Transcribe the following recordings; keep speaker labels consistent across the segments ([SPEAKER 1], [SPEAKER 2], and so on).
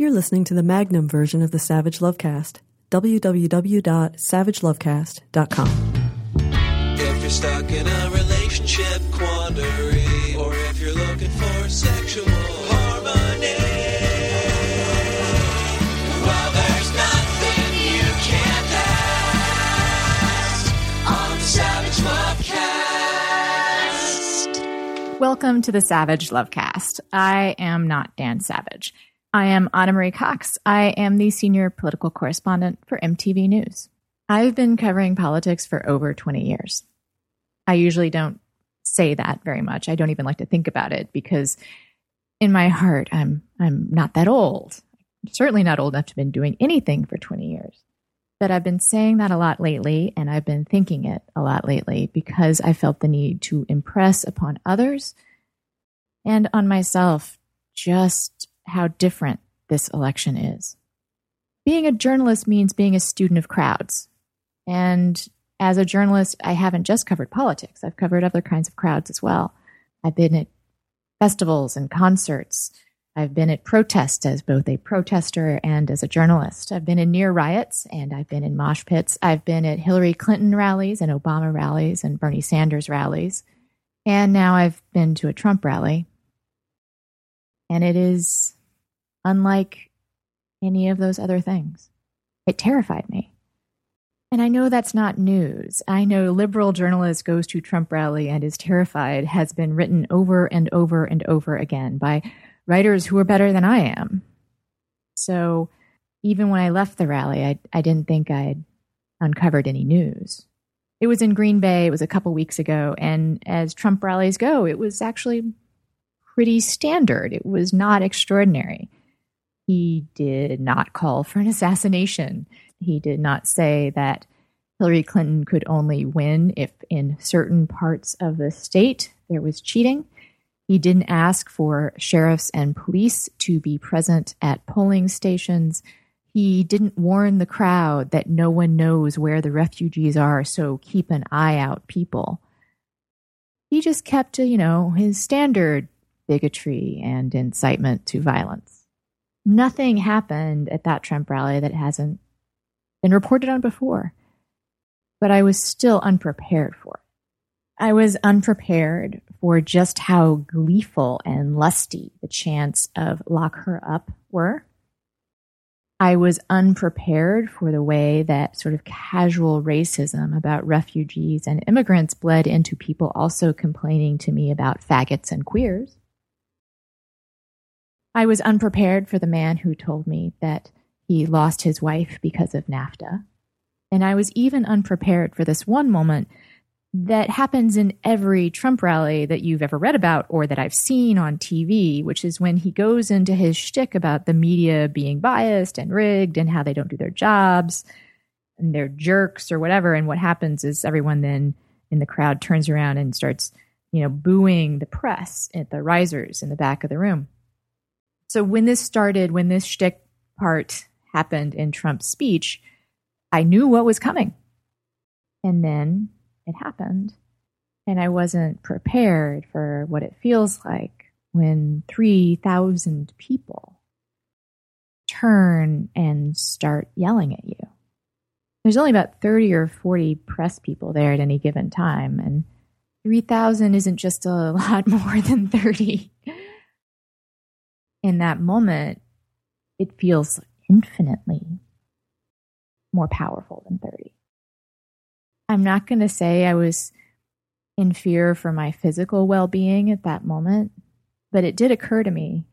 [SPEAKER 1] You're listening to the Magnum version of the Savage Lovecast. www.savagelovecast.com.
[SPEAKER 2] If you're stuck in a relationship quandary, or if you're looking for sexual harmony, well, there's nothing you can't ask on the Savage Lovecast.
[SPEAKER 3] Welcome to the Savage Lovecast. I am not Dan Savage. I am Ana Marie Cox. I am the senior political correspondent for MTV News. I've been covering politics for over 20 years. I usually don't say that very much. I don't even like to think about it because in my heart, I'm I'm not that old. certainly not old enough to have been doing anything for 20 years. But I've been saying that a lot lately and I've been thinking it a lot lately because I felt the need to impress upon others and on myself just how different this election is. Being a journalist means being a student of crowds. And as a journalist, I haven't just covered politics, I've covered other kinds of crowds as well. I've been at festivals and concerts. I've been at protests as both a protester and as a journalist. I've been in near riots and I've been in mosh pits. I've been at Hillary Clinton rallies and Obama rallies and Bernie Sanders rallies. And now I've been to a Trump rally. And it is unlike any of those other things. It terrified me. And I know that's not news. I know liberal journalist goes to Trump rally and is terrified has been written over and over and over again by writers who are better than I am. So even when I left the rally, I, I didn't think I'd uncovered any news. It was in Green Bay, it was a couple weeks ago, and as Trump rallies go, it was actually pretty standard. It was not extraordinary. He did not call for an assassination. He did not say that Hillary Clinton could only win if in certain parts of the state there was cheating. He didn't ask for sheriffs and police to be present at polling stations. He didn't warn the crowd that no one knows where the refugees are, so keep an eye out, people. He just kept, you know, his standard bigotry and incitement to violence nothing happened at that Trump rally that hasn't been reported on before. But I was still unprepared for it. I was unprepared for just how gleeful and lusty the chants of lock her up were. I was unprepared for the way that sort of casual racism about refugees and immigrants bled into people also complaining to me about faggots and queers. I was unprepared for the man who told me that he lost his wife because of NAFTA. And I was even unprepared for this one moment that happens in every Trump rally that you've ever read about or that I've seen on TV, which is when he goes into his shtick about the media being biased and rigged and how they don't do their jobs and they're jerks or whatever. And what happens is everyone then in the crowd turns around and starts, you know, booing the press at the risers in the back of the room. So when this started, when this shtick part happened in Trump's speech, I knew what was coming. And then it happened. And I wasn't prepared for what it feels like when 3,000 people turn and start yelling at you. There's only about 30 or 40 press people there at any given time. And 3,000 isn't just a lot more than 30 in that moment, it feels infinitely more powerful than 30. I'm not going to say I was in fear for my physical well being at that moment, but it did occur to me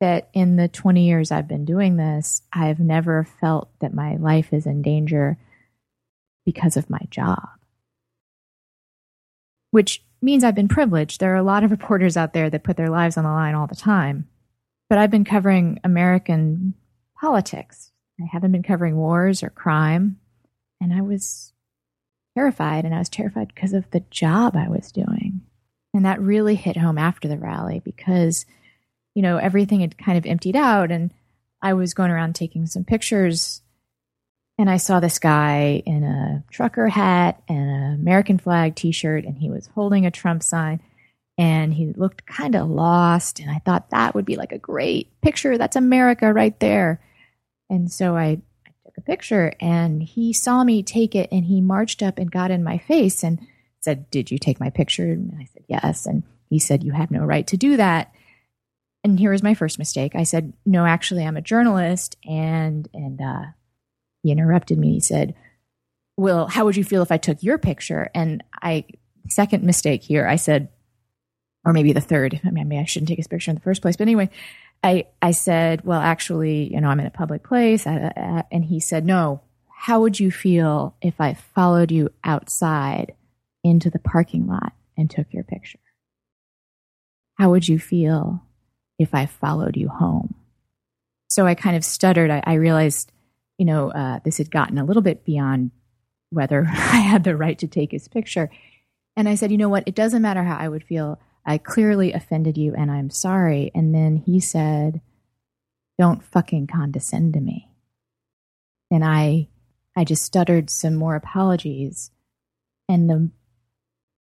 [SPEAKER 3] that in the 20 years I've been doing this, I've never felt that my life is in danger because of my job. Which means I've been privileged. There are a lot of reporters out there that put their lives on the line all the time. But I've been covering American politics. I haven't been covering wars or crime. And I was terrified, and I was terrified because of the job I was doing. And that really hit home after the rally because, you know, everything had kind of emptied out, and I was going around taking some pictures. And I saw this guy in a trucker hat and an American flag t shirt, and he was holding a Trump sign. And he looked kind of lost. And I thought that would be like a great picture. That's America right there. And so I, I took a picture and he saw me take it and he marched up and got in my face and said, Did you take my picture? And I said, Yes. And he said, You have no right to do that. And here was my first mistake. I said, No, actually, I'm a journalist. And, and, uh, he interrupted me. He said, Well, how would you feel if I took your picture? And I, second mistake here, I said, or maybe the third. I mean, maybe I shouldn't take his picture in the first place. But anyway, I, I said, Well, actually, you know, I'm in a public place. Uh, uh, uh, and he said, No, how would you feel if I followed you outside into the parking lot and took your picture? How would you feel if I followed you home? So I kind of stuttered. I, I realized, you know, uh, this had gotten a little bit beyond whether I had the right to take his picture. And I said, you know what? It doesn't matter how I would feel. I clearly offended you and I'm sorry. And then he said, don't fucking condescend to me. And I, I just stuttered some more apologies and the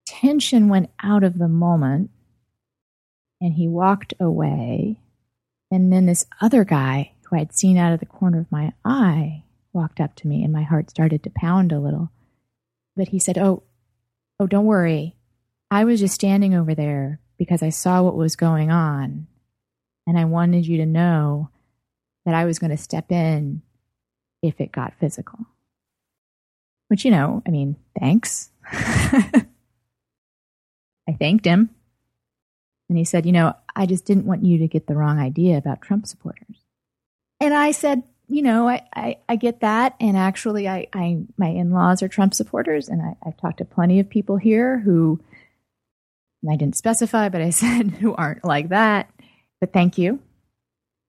[SPEAKER 3] tension went out of the moment and he walked away. And then this other guy who I'd seen out of the corner of my eye walked up to me, and my heart started to pound a little. But he said, Oh, oh, don't worry. I was just standing over there because I saw what was going on, and I wanted you to know that I was going to step in if it got physical. Which, you know, I mean, thanks. I thanked him. And he said, You know, I just didn't want you to get the wrong idea about Trump supporters. And I said, You know, I, I, I get that. And actually, I, I my in laws are Trump supporters. And I, I've talked to plenty of people here who, I didn't specify, but I said, who aren't like that. But thank you.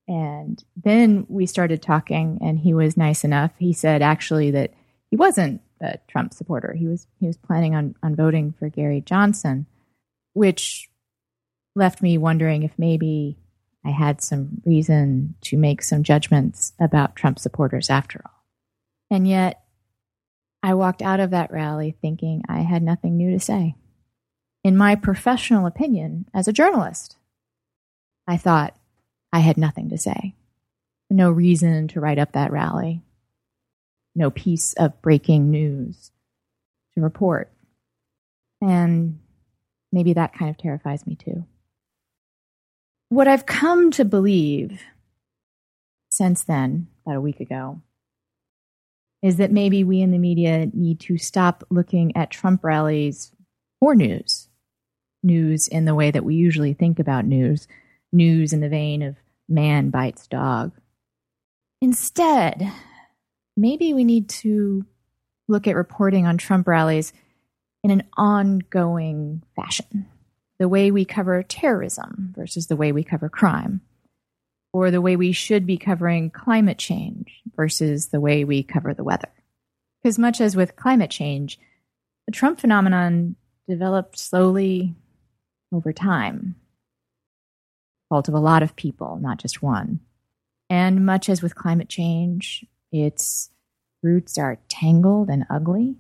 [SPEAKER 3] And then we started talking, and he was nice enough. He said actually that he wasn't a Trump supporter. He was he was planning on on voting for Gary Johnson, which left me wondering if maybe I had some reason to make some judgments about Trump supporters after all. And yet, I walked out of that rally thinking I had nothing new to say. In my professional opinion, as a journalist, I thought I had nothing to say. No reason to write up that rally. No piece of breaking news to report. And maybe that kind of terrifies me too what I've come to believe since then, about a week ago, is that maybe we in the media need to stop looking at Trump rallies for news. News in the way that we usually think about news, news in the vein of man bites dog. Instead, maybe we need to look at reporting on Trump rallies in an ongoing fashion the way we cover terrorism versus the way we cover crime, or the way we should be covering climate change versus the way we cover the weather. Because, much as with climate change, the Trump phenomenon developed slowly over time, fault of a lot of people, not just one. And much as with climate change, its roots are tangled and ugly.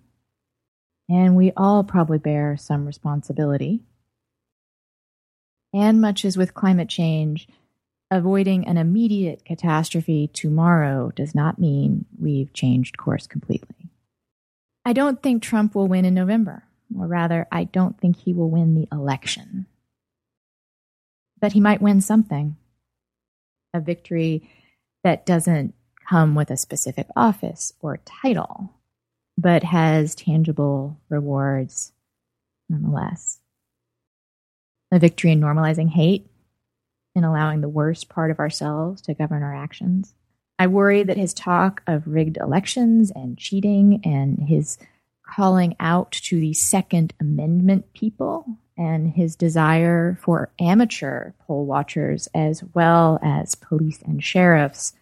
[SPEAKER 3] And we all probably bear some responsibility and much as with climate change, avoiding an immediate catastrophe tomorrow does not mean we've changed course completely. I don't think Trump will win in November, or rather, I don't think he will win the election. But he might win something a victory that doesn't come with a specific office or title, but has tangible rewards nonetheless a victory in normalizing hate and allowing the worst part of ourselves to govern our actions. I worry that his talk of rigged elections and cheating and his calling out to the Second Amendment people and his desire for amateur poll watchers as well as police and sheriffs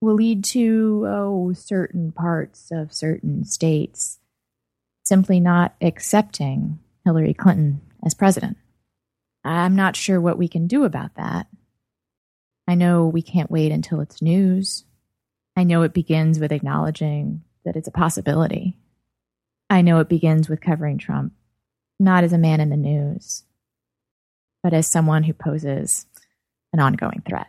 [SPEAKER 3] will lead to oh certain parts of certain states simply not accepting Hillary Clinton as president. I'm not sure what we can do about that. I know we can't wait until it's news. I know it begins with acknowledging that it's a possibility. I know it begins with covering Trump, not as a man in the news, but as someone who poses an ongoing threat.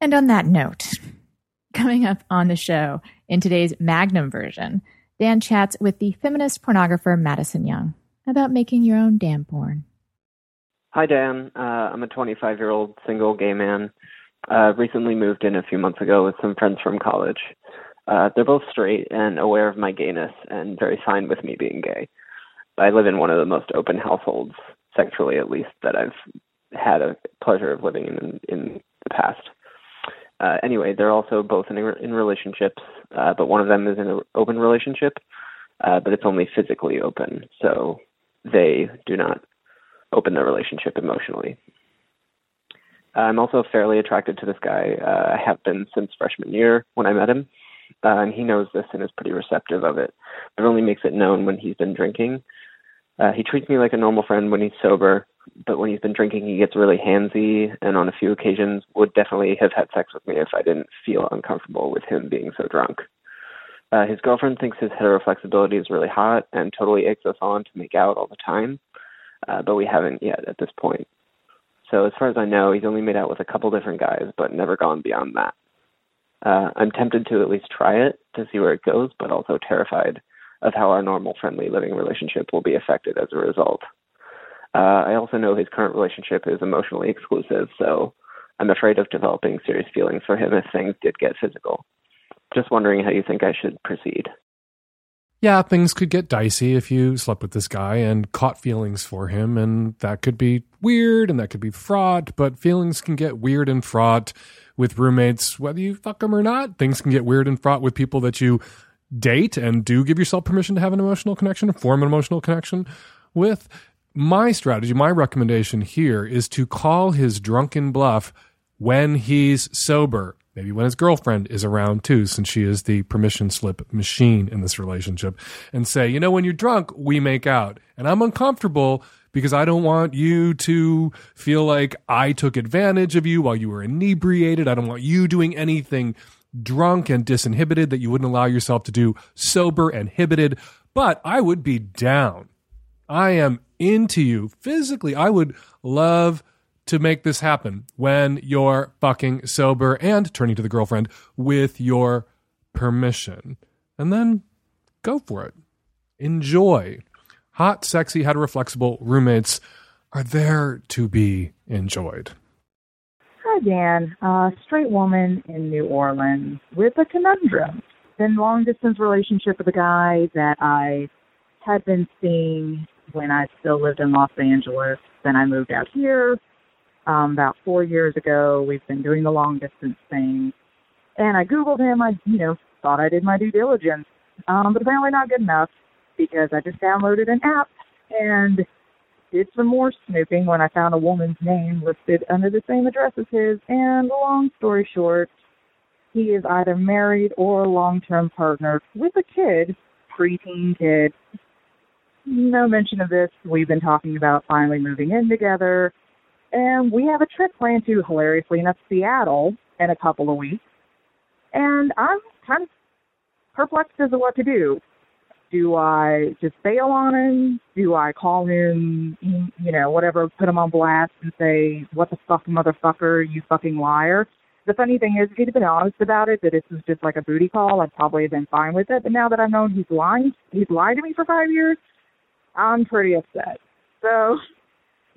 [SPEAKER 3] And on that note, coming up on the show in today's Magnum version, Dan chats with the feminist pornographer Madison Young about making your own damn porn.
[SPEAKER 4] Hi, Dan. Uh, I'm a 25 year old single gay man. Uh, recently moved in a few months ago with some friends from college. Uh, they're both straight and aware of my gayness and very fine with me being gay. I live in one of the most open households, sexually at least, that I've had a pleasure of living in in the past. Uh, anyway, they're also both in in relationships, uh, but one of them is in an open relationship, uh, but it's only physically open, so they do not open their relationship emotionally. I'm also fairly attracted to this guy. Uh, I have been since freshman year when I met him, uh, and he knows this and is pretty receptive of it, but only makes it known when he's been drinking. Uh, he treats me like a normal friend when he's sober, but when he's been drinking, he gets really handsy, and on a few occasions would definitely have had sex with me if I didn't feel uncomfortable with him being so drunk. Uh, his girlfriend thinks his heteroflexibility is really hot and totally eggs us on to make out all the time, uh, but we haven't yet at this point. So as far as I know, he's only made out with a couple different guys, but never gone beyond that. Uh, I'm tempted to at least try it to see where it goes, but also terrified of how our normal friendly living relationship will be affected as a result. Uh, I also know his current relationship is emotionally exclusive, so I'm afraid of developing serious feelings for him if things did get physical. Just wondering how you think I should proceed.
[SPEAKER 5] Yeah, things could get dicey if you slept with this guy and caught feelings for him, and that could be weird and that could be fraught, but feelings can get weird and fraught with roommates, whether you fuck them or not. Things can get weird and fraught with people that you date and do give yourself permission to have an emotional connection, form an emotional connection with. My strategy, my recommendation here is to call his drunken bluff when he's sober. Maybe when his girlfriend is around too, since she is the permission slip machine in this relationship, and say, you know, when you're drunk, we make out. And I'm uncomfortable because I don't want you to feel like I took advantage of you while you were inebriated. I don't want you doing anything drunk and disinhibited that you wouldn't allow yourself to do sober and inhibited. But I would be down. I am into you physically. I would love to make this happen when you're fucking sober and turning to the girlfriend with your permission. And then go for it. Enjoy. Hot, sexy, heteroflexible roommates are there to be enjoyed.
[SPEAKER 6] Hi, Dan. Uh, straight woman in New Orleans with a conundrum. Been long distance relationship with a guy that I had been seeing when I still lived in Los Angeles. Then I moved out here um, about four years ago. We've been doing the long distance thing. And I Googled him. I, you know, thought I did my due diligence. Um, but apparently not good enough because I just downloaded an app and did some more snooping when I found a woman's name listed under the same address as his. And long story short, he is either married or a long term partnered with a kid, preteen kid. No mention of this. We've been talking about finally moving in together. And we have a trip planned to, hilariously enough, Seattle in a couple of weeks. And I'm kind of perplexed as to what to do. Do I just bail on him? Do I call him, you know, whatever, put him on blast and say, what the fuck, motherfucker, you fucking liar? The funny thing is, if he'd been honest about it, that this was just like a booty call, I'd probably have been fine with it. But now that I've known he's lying, he's lied to me for five years, I'm pretty upset. So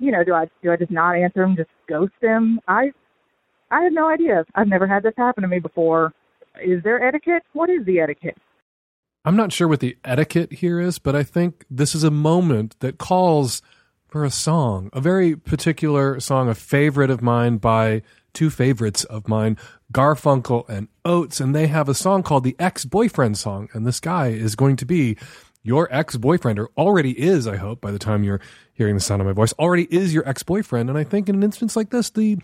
[SPEAKER 6] you know, do I do I just not answer them, just ghost them? I I have no idea. I've never had this happen to me before. Is there etiquette? What is the etiquette?
[SPEAKER 5] I'm not sure what the etiquette here is, but I think this is a moment that calls for a song, a very particular song, a favorite of mine by two favorites of mine, Garfunkel and Oates, and they have a song called the Ex Boyfriend Song. And this guy is going to be your ex boyfriend, or already is, I hope, by the time you're hearing the sound of my voice, already is your ex boyfriend. And I think in an instance like this, the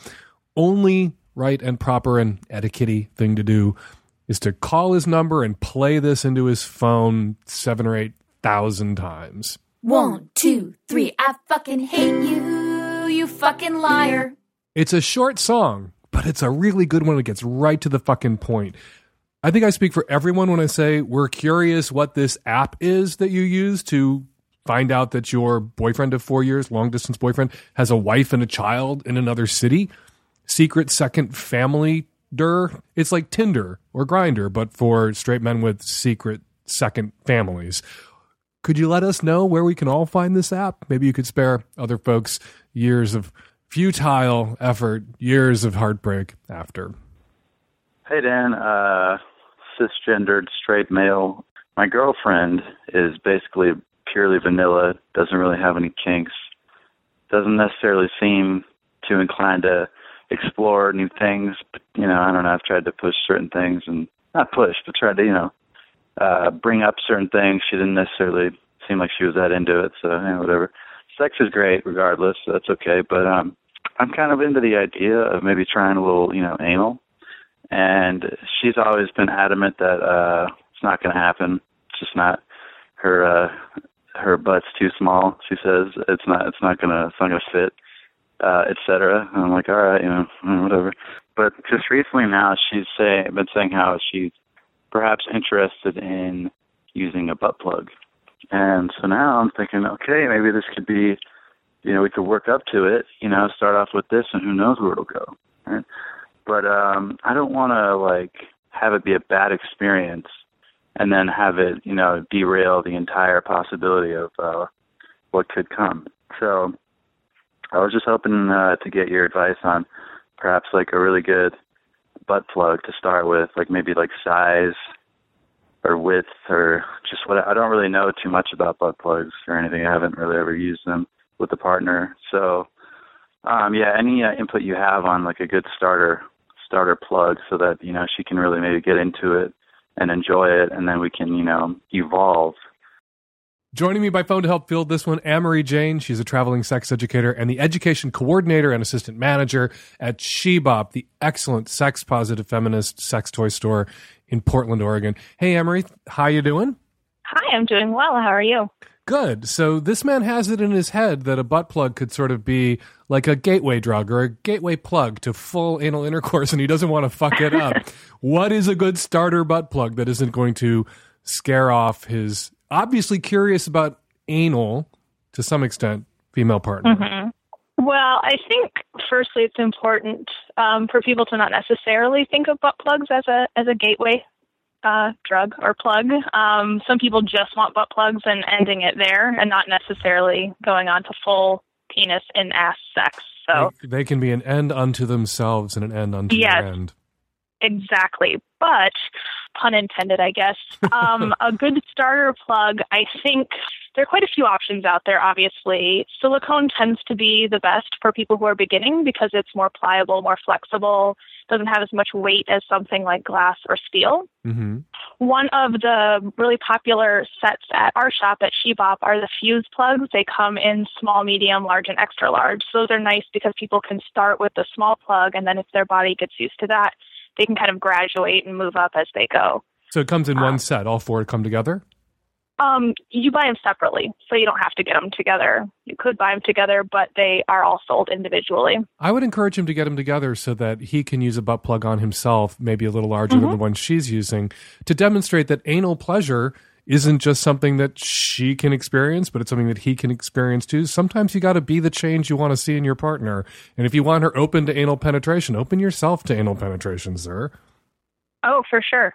[SPEAKER 5] only right and proper and etiquette thing to do is to call his number and play this into his phone seven or eight thousand times.
[SPEAKER 7] One, two, three, I fucking hate you, you fucking liar.
[SPEAKER 5] It's a short song, but it's a really good one. It gets right to the fucking point. I think I speak for everyone when I say we're curious what this app is that you use to find out that your boyfriend of four years, long distance boyfriend, has a wife and a child in another city. Secret second family der. It's like Tinder or Grindr, but for straight men with secret second families. Could you let us know where we can all find this app? Maybe you could spare other folks years of futile effort, years of heartbreak after.
[SPEAKER 8] Hey Dan, uh, cisgendered straight male. My girlfriend is basically purely vanilla, doesn't really have any kinks, doesn't necessarily seem too inclined to explore new things. But, you know, I don't know, I've tried to push certain things and not push, but tried to, you know, uh, bring up certain things. She didn't necessarily seem like she was that into it, so you know, whatever. Sex is great regardless, so that's okay. But um I'm kind of into the idea of maybe trying a little, you know, anal. And she's always been adamant that uh it's not gonna happen. It's just not her uh her butt's too small. She says it's not it's not gonna it's not gonna fit, uh, etc. And I'm like, all right, you know, whatever. But just recently now, she's say been saying how she's perhaps interested in using a butt plug. And so now I'm thinking, okay, maybe this could be, you know, we could work up to it, you know, start off with this and who knows where it'll go. Right? But um I don't want to like have it be a bad experience and then have it, you know, derail the entire possibility of uh what could come. So I was just hoping uh, to get your advice on perhaps like a really good butt plug to start with, like maybe like size or width or just what I don't really know too much about butt plugs or anything. I haven't really ever used them with a partner. So um yeah, any uh, input you have on like a good starter starter plug so that, you know, she can really maybe get into it and enjoy it and then we can, you know, evolve
[SPEAKER 5] Joining me by phone to help field this one, Amory Jane. She's a traveling sex educator and the education coordinator and assistant manager at Shebop, the excellent sex positive feminist sex toy store in Portland, Oregon. Hey, Amory, how you doing?
[SPEAKER 9] Hi, I'm doing well. How are you?
[SPEAKER 5] Good. So this man has it in his head that a butt plug could sort of be like a gateway drug or a gateway plug to full anal intercourse, and he doesn't want to fuck it up. what is a good starter butt plug that isn't going to scare off his obviously curious about anal to some extent female partner?
[SPEAKER 9] Mm-hmm. Well, I think firstly it's important um, for people to not necessarily think of butt plugs as a as a gateway uh, drug or plug. Um, some people just want butt plugs and ending it there, and not necessarily going on to full penis and ass sex. So
[SPEAKER 5] They, they can be an end unto themselves and an end unto
[SPEAKER 9] Yes.
[SPEAKER 5] their end.
[SPEAKER 9] Exactly. But, pun intended, I guess, um, a good starter plug, I think there are quite a few options out there, obviously. Silicone tends to be the best for people who are beginning because it's more pliable, more flexible, doesn't have as much weight as something like glass or steel.
[SPEAKER 5] hmm
[SPEAKER 9] One of the really popular sets at our shop at Shebop are the fuse plugs. They come in small, medium, large, and extra large. So those are nice because people can start with the small plug, and then if their body gets used to that, they can kind of graduate and move up as they go.
[SPEAKER 5] So it comes in
[SPEAKER 9] Uh,
[SPEAKER 5] one set. All four come together.
[SPEAKER 9] Um, you buy them separately, so you don't have to get them together. You could buy them together, but they are all sold individually.
[SPEAKER 5] I would encourage him to get them together so that he can use a butt plug on himself, maybe a little larger than
[SPEAKER 9] Mm-hmm.
[SPEAKER 5] the one she's using, to demonstrate that anal pleasure isn't just something that she can experience, but it's something that he can experience too. Sometimes you got to be the change you want to see in your partner. And if you want her open to anal penetration, open yourself to anal penetration, sir.
[SPEAKER 9] Oh, for sure.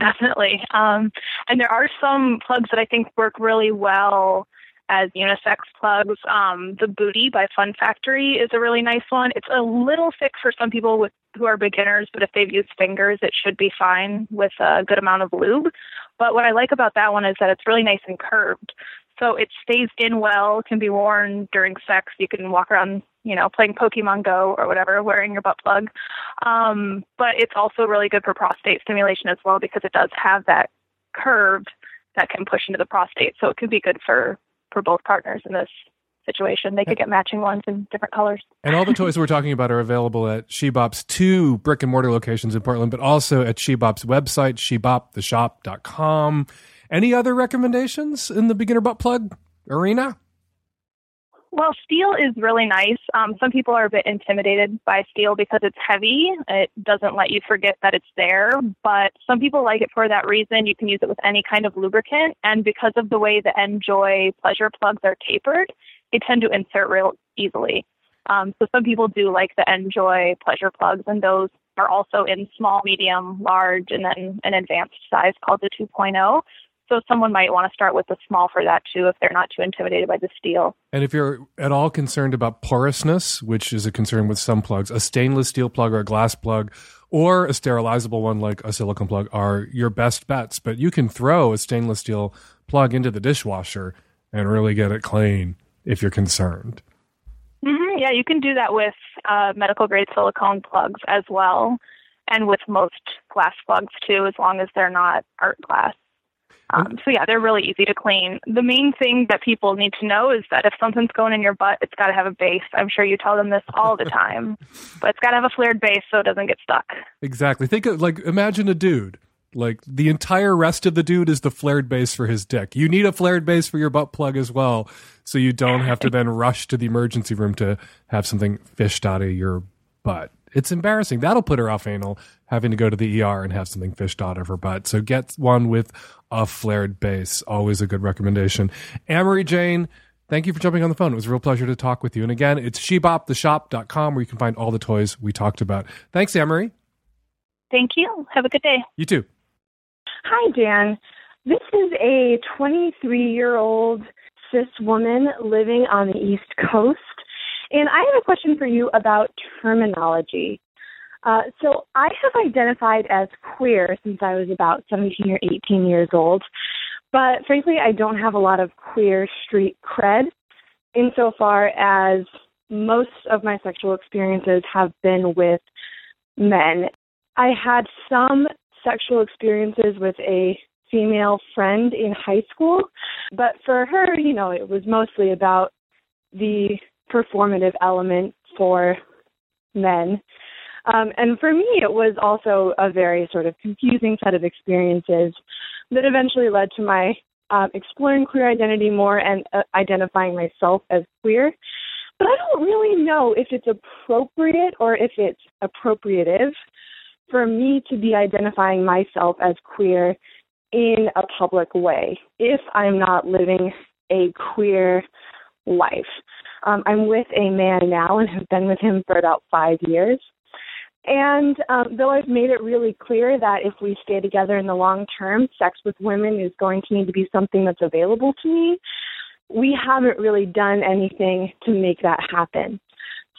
[SPEAKER 9] Definitely. Um, and there are some plugs that I think work really well as unisex plugs. Um, the Bootie by Fun Factory is a really nice one. It's a little thick for some people with who are beginners, but if they've used fingers, it should be fine with a good amount of lube. But what I like about that one is that it's really nice and curved. So it stays in well, can be worn during sex. You can walk around, you know, playing Pokemon Go or whatever, wearing your butt plug. Um, but it's also really good for prostate stimulation as well because it does have that curve that can push into the prostate. So it could be good for for both partners in this situation. They could get matching ones in different colors.
[SPEAKER 5] And all the toys we're talking about are available at Shebop's two brick and mortar locations in Portland, but also at Shebop's website, sheboptheshop.com. Any other recommendations in the beginner butt plug arena?
[SPEAKER 9] Well, steel is really nice. Um, some people are a bit intimidated by steel because it's heavy. It doesn't let you forget that it's there, but some people like it for that reason. You can use it with any kind of lubricant, and because of the way the Enjoy pleasure plugs are tapered, they tend to insert real easily. Um, so some people do like the Enjoy pleasure plugs, and those are also in small, medium, large, and then an advanced size called the 2.0. So someone might want to start with the small for that too if they're not too intimidated by the steel.
[SPEAKER 5] And if you're at all concerned about porousness, which is a concern with some plugs, a stainless steel plug or a glass plug or a sterilizable one like a silicone plug are your best bets. But you can throw a stainless steel plug into the dishwasher and really get it clean if you're concerned.
[SPEAKER 9] hmm Yeah, you can do that with uh, medical grade silicone plugs as well, and with most glass plugs too, as long as they're not art glass. Um, so yeah, they're really easy to clean. The main thing that people need to know is that if something's going in your butt, it's got to have a base. I'm sure you tell them this all the time, but it's got to have a flared base so it doesn't get stuck.
[SPEAKER 5] Exactly. Think of like imagine a dude. Like the entire rest of the dude is the flared base for his dick. You need a flared base for your butt plug as well, so you don't have to then rush to the emergency room to have something fished out of your butt. It's embarrassing. That'll put her off anal, having to go to the ER and have something fished out of her butt. So get one with a flared base. Always a good recommendation. Amory Jane, thank you for jumping on the phone. It was a real pleasure to talk with you. And again, it's sheboptheshop.com where you can find all the toys we talked about. Thanks, Amory.
[SPEAKER 9] Thank you. Have a good day.
[SPEAKER 5] You too.
[SPEAKER 10] Hi, Dan. This is a 23 year old cis woman living on the East Coast. And I have a question for you about terminology. Uh, so I have identified as queer since I was about 17 or 18 years old, but frankly, I don't have a lot of queer street cred insofar as most of my sexual experiences have been with men. I had some sexual experiences with a female friend in high school, but for her, you know, it was mostly about the performative element for men. Um, and for me, it was also a very sort of confusing set of experiences that eventually led to my um, exploring queer identity more and uh, identifying myself as queer. But I don't really know if it's appropriate or if it's appropriative for me to be identifying myself as queer in a public way if I'm not living a queer life. Um, I'm with a man now and have been with him for about five years. And um, though I've made it really clear that if we stay together in the long term, sex with women is going to need to be something that's available to me, we haven't really done anything to make that happen.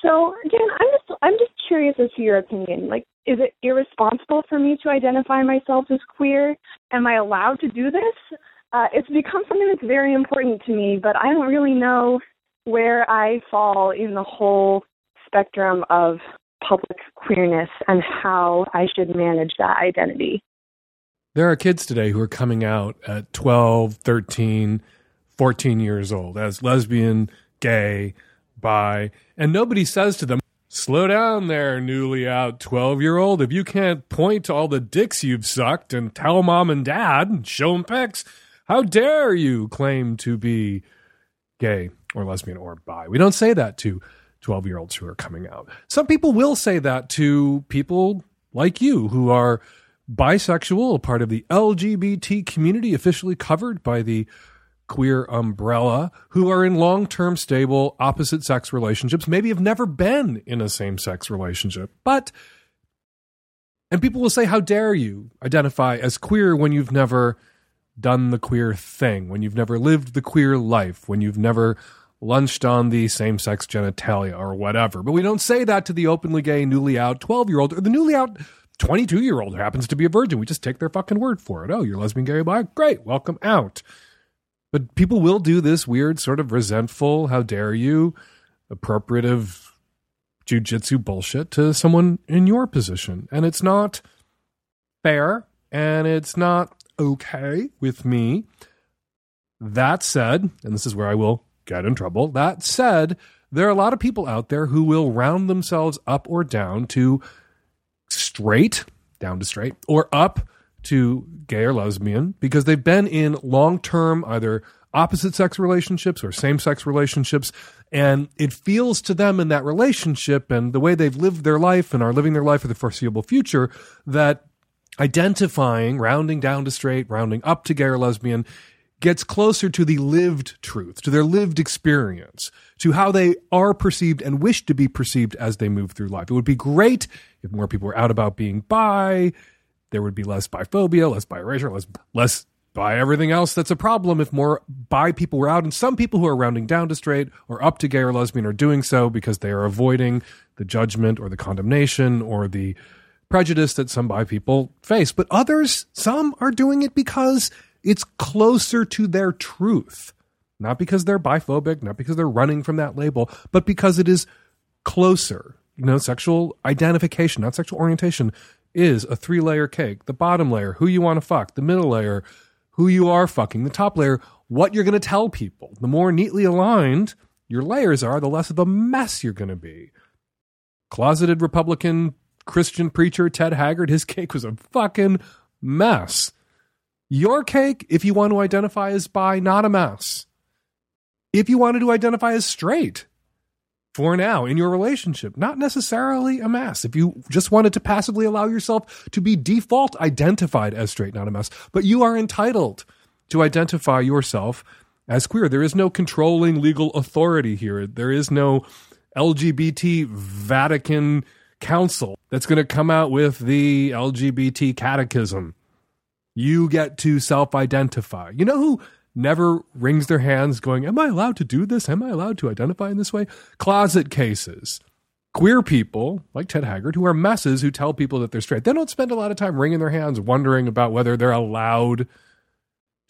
[SPEAKER 10] So, Dan, I'm just I'm just curious as to your opinion. Like, is it irresponsible for me to identify myself as queer? Am I allowed to do this? Uh, it's become something that's very important to me, but I don't really know where I fall in the whole spectrum of public queerness and how I should manage that identity.
[SPEAKER 5] There are kids today who are coming out at 12, 13, 14 years old as lesbian, gay, bi, and nobody says to them, Slow down there, newly out 12 year old. If you can't point to all the dicks you've sucked and tell mom and dad and show them pics, how dare you claim to be gay or lesbian or bi? We don't say that to 12 year olds who are coming out. Some people will say that to people like you who are bisexual, part of the LGBT community officially covered by the queer umbrella, who are in long term, stable, opposite sex relationships, maybe have never been in a same sex relationship. But, and people will say, How dare you identify as queer when you've never done the queer thing, when you've never lived the queer life, when you've never lunched on the same sex genitalia or whatever. But we don't say that to the openly gay, newly out 12 year old or the newly out 22 year old who happens to be a virgin. We just take their fucking word for it. Oh, you're lesbian, gay, bi? Great, welcome out. But people will do this weird, sort of resentful, how dare you, appropriative jujitsu bullshit to someone in your position. And it's not fair and it's not okay with me. That said, and this is where I will get in trouble. That said, there are a lot of people out there who will round themselves up or down to straight, down to straight, or up to gay or lesbian because they've been in long term, either opposite sex relationships or same sex relationships. And it feels to them in that relationship and the way they've lived their life and are living their life for the foreseeable future that identifying, rounding down to straight, rounding up to gay or lesbian gets closer to the lived truth, to their lived experience, to how they are perceived and wish to be perceived as they move through life. It would be great if more people were out about being bi. There would be less biphobia, less bi-erasure, less less by everything else that's a problem if more bi people were out and some people who are rounding down to straight or up to gay or lesbian are doing so because they are avoiding the judgment or the condemnation or the prejudice that some bi people face but others some are doing it because it's closer to their truth. Not because they're biphobic not because they're running from that label but because it is closer. You know sexual identification not sexual orientation is a three layer cake. The bottom layer who you want to fuck. The middle layer who you are fucking, the top layer, what you're going to tell people. The more neatly aligned your layers are, the less of a mess you're going to be. Closeted Republican Christian preacher Ted Haggard, his cake was a fucking mess. Your cake, if you want to identify as bi, not a mess. If you wanted to identify as straight, for now in your relationship, not necessarily a mess. If you just wanted to passively allow yourself to be default identified as straight, not a mess, but you are entitled to identify yourself as queer. There is no controlling legal authority here. There is no LGBT Vatican Council that's going to come out with the LGBT catechism. You get to self identify. You know who never wrings their hands going, Am I allowed to do this? Am I allowed to identify in this way? Closet cases. Queer people like Ted Haggard who are messes who tell people that they're straight. They don't spend a lot of time wringing their hands wondering about whether they're allowed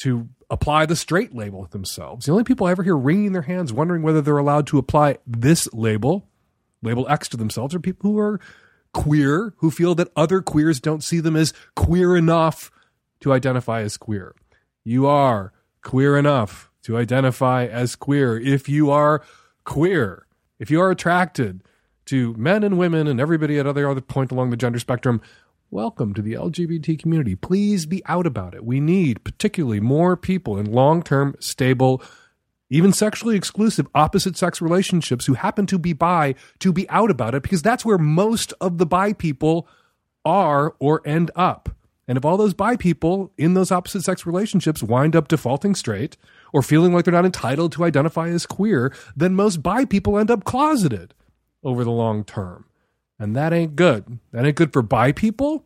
[SPEAKER 5] to apply the straight label themselves. The only people I ever hear wringing their hands wondering whether they're allowed to apply this label, label X to themselves, are people who are queer, who feel that other queers don't see them as queer enough to identify as queer. You are queer enough to identify as queer. If you are queer, if you are attracted to men and women and everybody at other other point along the gender spectrum, welcome to the LGBT community. Please be out about it. We need particularly more people in long-term, stable, even sexually exclusive opposite sex relationships who happen to be bi to be out about it because that's where most of the bi people are or end up. And if all those bi people in those opposite sex relationships wind up defaulting straight or feeling like they're not entitled to identify as queer, then most bi people end up closeted over the long term. And that ain't good. That ain't good for bi people.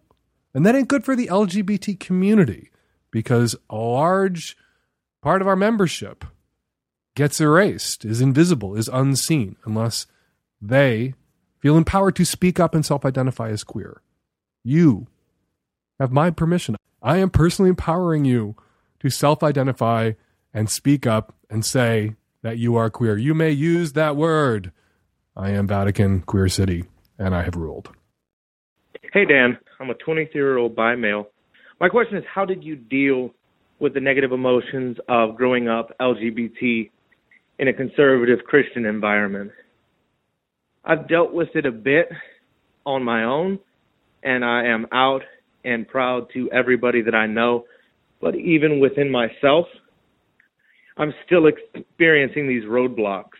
[SPEAKER 5] And that ain't good for the LGBT community because a large part of our membership gets erased, is invisible, is unseen, unless they feel empowered to speak up and self identify as queer. You have my permission. I am personally empowering you to self identify and speak up and say that you are queer. You may use that word. I am Vatican Queer City, and I have ruled.
[SPEAKER 11] Hey, Dan. I'm a 23 year old bi male. My question is how did you deal with the negative emotions of growing up LGBT in a conservative Christian environment? I've dealt with it a bit on my own, and I am out and proud to everybody that I know. But even within myself, I'm still experiencing these roadblocks.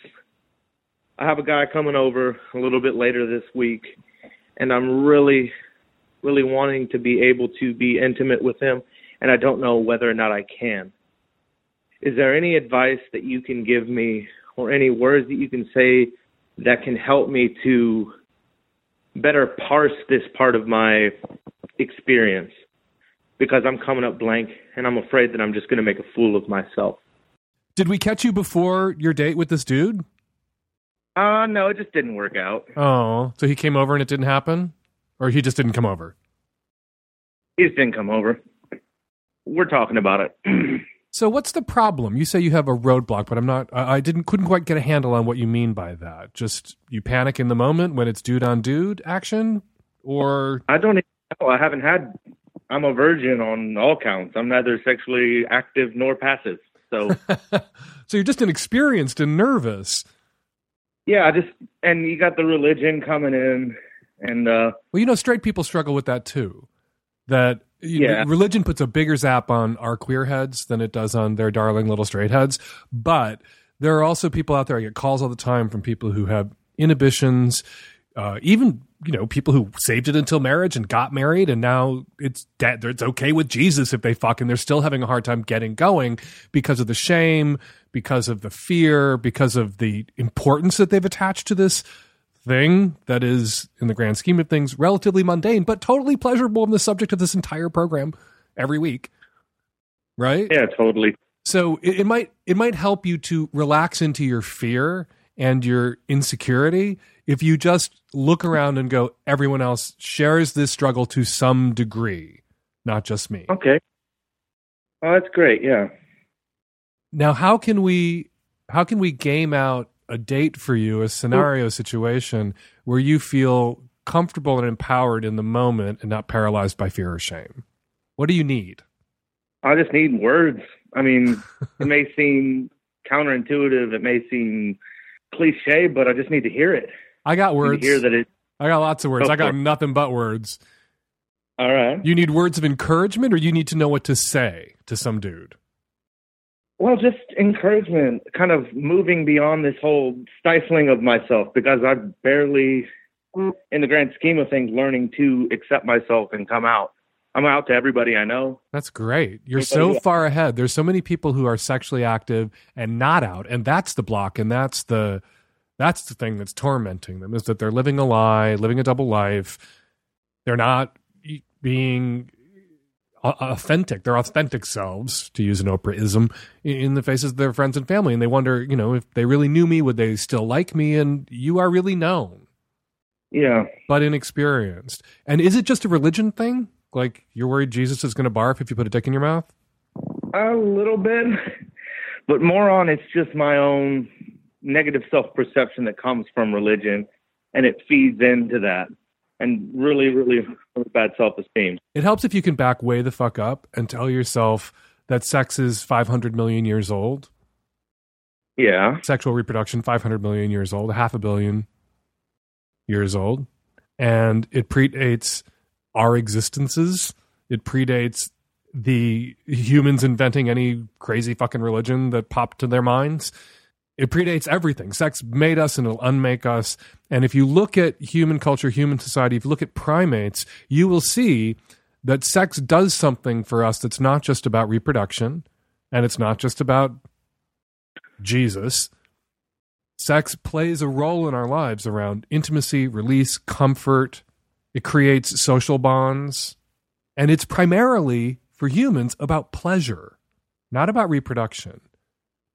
[SPEAKER 11] I have a guy coming over a little bit later this week, and I'm really, really wanting to be able to be intimate with him, and I don't know whether or not I can. Is there any advice that you can give me or any words that you can say that can help me to better parse this part of my experience because I'm coming up blank and I'm afraid that I'm just going to make a fool of myself.
[SPEAKER 5] Did we catch you before your date with this dude?
[SPEAKER 11] Uh no, it just didn't work out.
[SPEAKER 5] Oh, so he came over and it didn't happen? Or he just didn't come over?
[SPEAKER 11] He just didn't come over. We're talking about it.
[SPEAKER 5] so what's the problem? You say you have a roadblock, but I'm not I, didn't couldn't quite get a handle on what you mean by that. Just you panic in the moment when it's dude on dude action? Or
[SPEAKER 11] I don't know. I haven't had I'm a virgin on all counts. I'm neither sexually active nor passive. So
[SPEAKER 5] So you're just inexperienced and nervous.
[SPEAKER 11] yeah, I just and you got the religion coming in and uh
[SPEAKER 5] Well, you know, straight people struggle with that too. That
[SPEAKER 11] Yeah.
[SPEAKER 5] religion puts a bigger zap on our queer heads than it does on their darling little straight heads. But there are also people out there. I get calls all the time from people who have inhibitions, uh, even you know people who saved it until marriage and got married, and now it's dead. It's okay with Jesus if they fuck, and they're still having a hard time getting going because of the shame, because of the fear, because of the importance that they've attached to this thing that is, in the grand scheme of things, relatively mundane, but totally pleasurable in the subject of this entire program every week. Right?
[SPEAKER 11] Yeah, totally.
[SPEAKER 5] So it, it might it might help you to relax into your fear and your insecurity if you just look around and go, everyone else shares this struggle to some degree, not just me.
[SPEAKER 11] Okay. Oh, that's great. Yeah.
[SPEAKER 5] Now, how can we how can we game out a date for you, a scenario situation where you feel comfortable and empowered in the moment and not paralyzed by fear or shame? What do you need?
[SPEAKER 11] I just need words. I mean, it may seem counterintuitive, it may seem cliche, but I just need to hear it.
[SPEAKER 5] I got words.
[SPEAKER 11] to hear that it.
[SPEAKER 5] I got lots of words.
[SPEAKER 11] Go
[SPEAKER 5] I got nothing but words.
[SPEAKER 11] All right.
[SPEAKER 5] You need words of encouragement or you need to know what to say to some dude?
[SPEAKER 11] Well, just encouragement, kind of moving beyond this whole stifling of myself because I've barely, in the grand scheme of things, learning to accept myself and come out. I'm out to everybody I know.
[SPEAKER 5] That's great. You're
[SPEAKER 11] Everybody-
[SPEAKER 5] so far ahead. There's so many people who are sexually active and not out, and that's the block, and that's the that's the thing that's tormenting them is that they're living a lie, living a double life. They're not being authentic. Their authentic selves, to use an Oprahism, in the faces of their friends and family, and they wonder, you know, if they really knew me, would they still like me? And you are really known.
[SPEAKER 11] Yeah.
[SPEAKER 5] but inexperienced. And is it just a religion thing? Like you're worried Jesus is going to barf if you put a dick in your mouth?
[SPEAKER 11] A little bit, but more on it's just my own negative self perception that comes from religion, and it feeds into that, and really, really bad self esteem.
[SPEAKER 5] It helps if you can back way the fuck up and tell yourself that sex is 500 million years old.
[SPEAKER 11] Yeah.
[SPEAKER 5] Sexual reproduction 500 million years old, half a billion years old, and it predates our existences. It predates the humans inventing any crazy fucking religion that popped to their minds. It predates everything. Sex made us and it'll unmake us. And if you look at human culture, human society, if you look at primates, you will see that sex does something for us that's not just about reproduction and it's not just about Jesus. Sex plays a role in our lives around intimacy, release, comfort. It creates social bonds. And it's primarily for humans about pleasure, not about reproduction.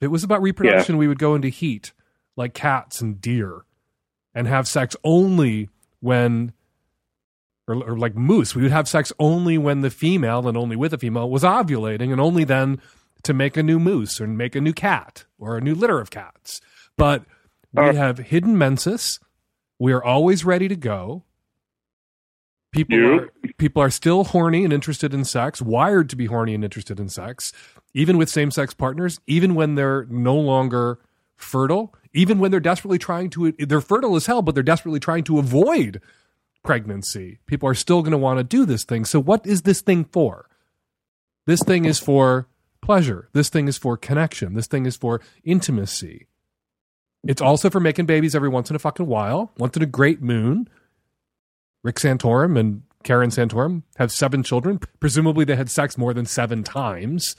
[SPEAKER 5] If it was about reproduction, we would go into heat like cats and deer and have sex only when, or, or like moose, we would have sex only when the female and only with a female was ovulating and only then to make a new moose or make a new cat or a new litter of cats. But we uh. have hidden menses. We are always ready to go. People
[SPEAKER 11] Yeah.
[SPEAKER 5] are people are still horny and interested in sex, wired to be horny and interested in sex, even with same-sex partners, even when they're no longer fertile, even when they're desperately trying to they're fertile as hell, but they're desperately trying to avoid pregnancy. People are still going to want to do this thing. So what is this thing for? This thing is for pleasure. This thing is for connection. This thing is for intimacy. It's also for making babies every once in a fucking while, once in a great moon. Rick Santorum and Karen Santorum have seven children. Presumably, they had sex more than seven times.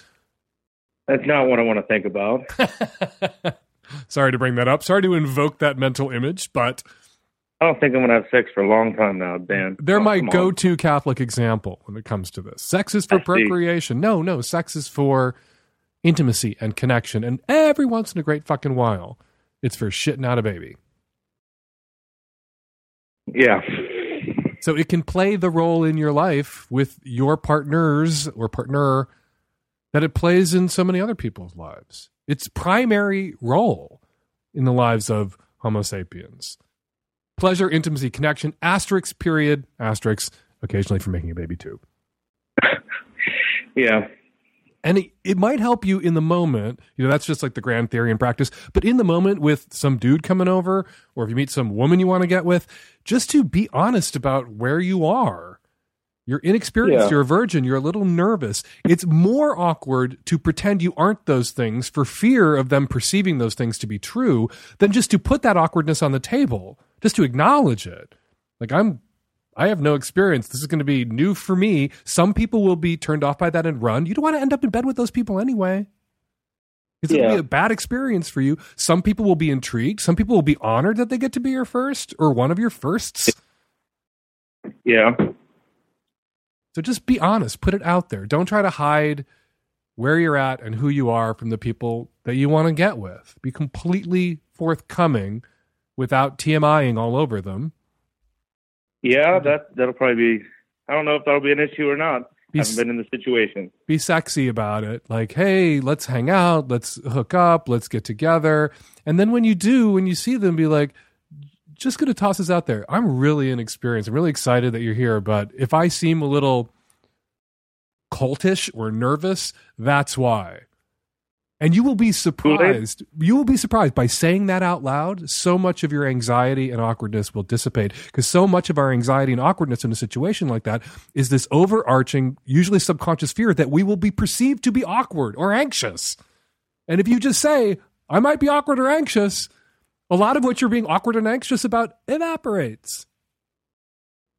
[SPEAKER 11] That's not what I want to think about.
[SPEAKER 5] Sorry to bring that up. Sorry to invoke that mental image, but
[SPEAKER 11] I don't think I'm going to have sex for a long time now, Dan.
[SPEAKER 5] they're
[SPEAKER 11] Oh,
[SPEAKER 5] my go to Catholic example when it comes to this. Sex is for
[SPEAKER 11] I see.
[SPEAKER 5] procreation. No, no, sex is for intimacy and connection. And every once in a great fucking while, it's for shitting out a baby.
[SPEAKER 11] Yeah.
[SPEAKER 5] So it can play the role in your life with your partners or partner that it plays in so many other people's lives. Its primary role in the lives of Homo sapiens. Pleasure, intimacy, connection, asterisk, period, asterisk, occasionally for making a baby too.
[SPEAKER 11] Yeah.
[SPEAKER 5] And it, it might help you in the moment. You know, that's just like the grand theory in practice. But in the moment with some dude coming over, or if you meet some woman you want to get with, just to be honest about where you are You're inexperienced,
[SPEAKER 11] Yeah.
[SPEAKER 5] you're a virgin, you're a little nervous. It's more awkward to pretend you aren't those things for fear of them perceiving those things to be true than just to put that awkwardness on the table, just to acknowledge it. Like I'm I have no experience. This is going to be new for me. Some people will be turned off by that and run. You don't want to end up in bed with those people anyway. It's going to be a bad experience for you. Some people will be intrigued. Some people will be honored that they get to be your first or one of your firsts.
[SPEAKER 11] Yeah.
[SPEAKER 5] So just be honest, put it out there. Don't try to hide where you're at and who you are from the people that you want to get with. Be completely forthcoming without TMIing all over them.
[SPEAKER 11] Yeah, that that'll probably be. I don't know if that'll be an issue or not.
[SPEAKER 5] Be
[SPEAKER 11] haven't been in the situation.
[SPEAKER 5] Be sexy about it. Like, hey, let's hang out, let's hook up, let's get together. And then when you do, when you see them, be like, just going to toss this out there. I'm really inexperienced. I'm really excited that you're here. But if I seem a little cultish or nervous, that's why. And you will be surprised. You will be surprised by saying that out loud. So much of your anxiety and awkwardness will dissipate because so much of our anxiety and awkwardness in a situation like that is this overarching, usually subconscious fear that we will be perceived to be awkward or anxious. And if you just say, I might be awkward or anxious, a lot of what you're being awkward and anxious about evaporates.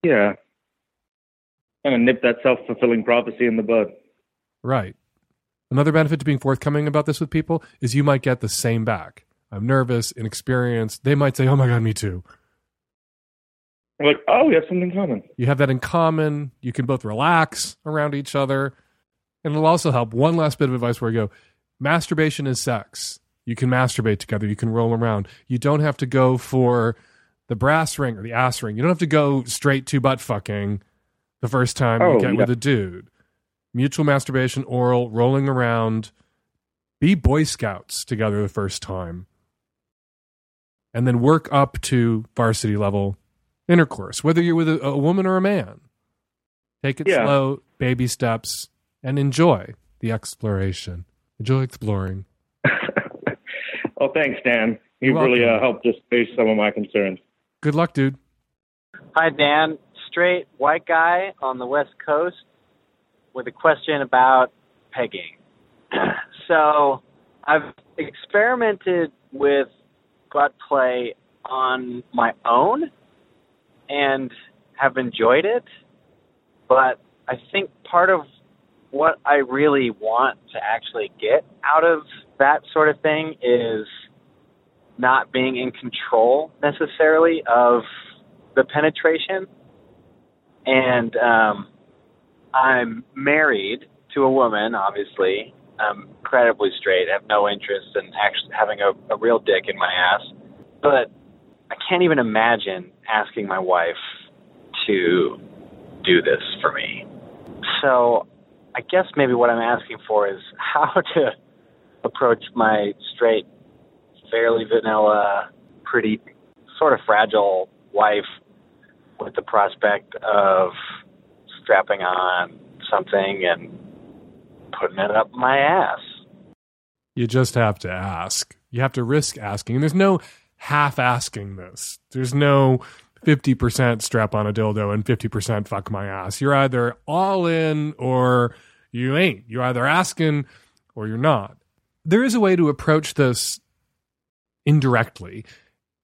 [SPEAKER 11] Yeah. Kind of nip that self fulfilling prophecy in the bud.
[SPEAKER 5] Right. Another benefit to being forthcoming about this with people is you might get the same back. I'm nervous, inexperienced. They might say, Oh my God, me too.
[SPEAKER 11] I'm like, oh, we have something in common.
[SPEAKER 5] You have that in common. You can both relax around each other. And it'll also help. One last bit of advice where I go masturbation is sex. You can masturbate together. You can roll around. You don't have to go for the brass ring or the ass ring. You don't have to go straight to butt fucking the first time
[SPEAKER 11] Oh,
[SPEAKER 5] you get
[SPEAKER 11] yeah.
[SPEAKER 5] with a dude. Mutual masturbation, oral, rolling around. Be Boy Scouts together the first time. And then work up to varsity level intercourse, whether you're with a, a woman or a man. Take it
[SPEAKER 11] Yeah.
[SPEAKER 5] slow, baby steps, and enjoy the exploration. Enjoy exploring.
[SPEAKER 11] Oh, thanks, Dan. You
[SPEAKER 5] You're
[SPEAKER 11] really uh, helped just face some of my concerns.
[SPEAKER 5] Good luck, dude.
[SPEAKER 12] Hi, Dan. Straight white guy on the West Coast with a question about pegging. so, I've experimented with butt play on my own and have enjoyed it, but I think part of what I really want to actually get out of that sort of thing is not being in control necessarily of the penetration. And um, I'm married to a woman, obviously. I'm incredibly straight, I have no interest in actually having a, a real dick in my ass. But I can't even imagine asking my wife to do this for me. So I guess maybe what I'm asking for is how to approach my straight, fairly vanilla, pretty sort of fragile wife with the prospect of strapping on something and putting it up my ass.
[SPEAKER 5] You just have to ask. You have to risk asking. And there's no half asking this. There's no 50% strap on a dildo and 50% fuck my ass. You're either all in or you ain't. You're either asking or you're not. There is a way to approach this indirectly.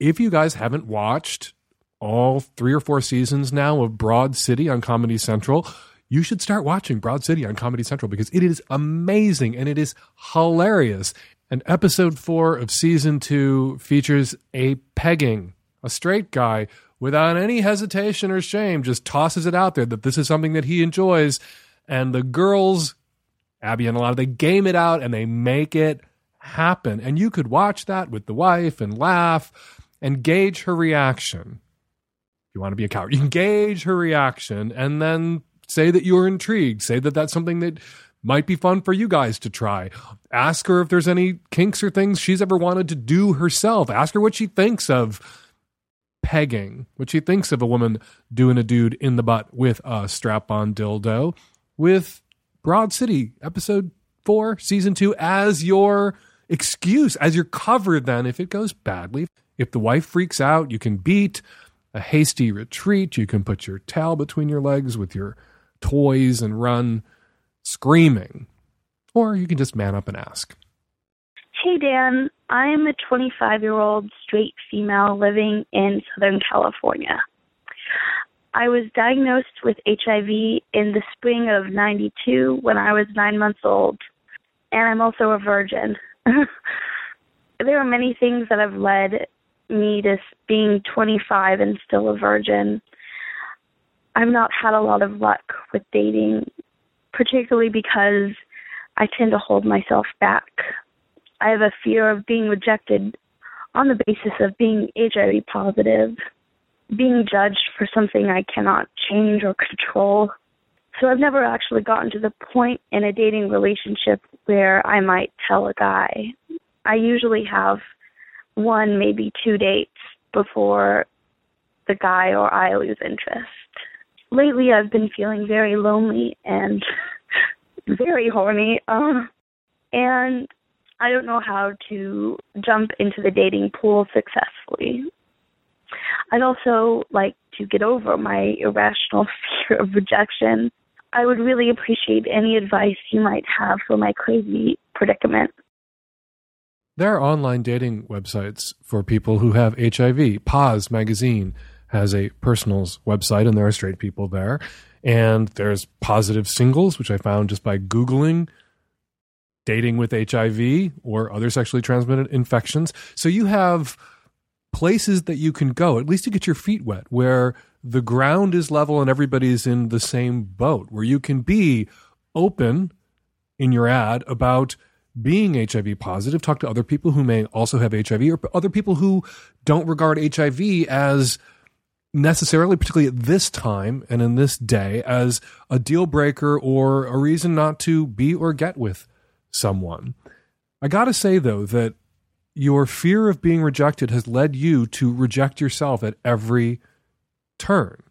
[SPEAKER 5] If you guys haven't watched all three or four seasons now of Broad City on Comedy Central, you should start watching Broad City on Comedy Central because it is amazing and it is hilarious. And episode four of season two features a pegging, a straight guy without any hesitation or shame, just tosses it out there that this is something that he enjoys. And the girls, Abbi and Ilana they game it out and they make it happen. And you could watch that with the wife and laugh and gauge her reaction. If you want to be a coward, you can gauge her reaction and then say that you're intrigued. Say that that's something that might be fun for you guys to try. Ask her if there's any kinks or things she's ever wanted to do herself. Ask her what she thinks of pegging, what she thinks of a woman doing a dude in the butt with a strap on dildo with Broad City, episode four, season two, as your excuse, as your cover then if it goes badly. If the wife freaks out, you can beat a hasty retreat. You can put your towel between your legs with your toys and run screaming. Or you can just man up and ask.
[SPEAKER 13] Hey, Dan. I'm a 25 year old straight female living in Southern California. I was diagnosed with HIV in the spring of 92 when I was nine months old, and I'm also a virgin. there are many things that have led me to being 25 and still a virgin. I've not had a lot of luck with dating, particularly because I tend to hold myself back. I have a fear of being rejected on the basis of being HIV positive, being judged for something I cannot change or control. So I've never actually gotten to the point in a dating relationship where I might tell a guy. I usually have one, maybe two dates before the guy or I lose interest. Lately, I've been feeling very lonely and very horny. Um, and I don't know how to jump into the dating pool successfully. I'd also like to get over my irrational fear of rejection. I would really appreciate any advice you might have for my crazy predicament.
[SPEAKER 5] There are online dating websites for people who have HIV. POZ magazine has a personals website, and there are straight people there. And there's positive singles, which I found just by Googling dating with HIV or other sexually transmitted infections. So you have places that you can go, at least to get your feet wet, where the ground is level and everybody's in the same boat, where you can be open in your ad about being HIV positive, talk to other people who may also have HIV or other people who don't regard HIV as necessarily, particularly at this time and in this day, as a deal breaker or a reason not to be or get with someone. I got to say, though, that your fear of being rejected has led you to reject yourself at every turn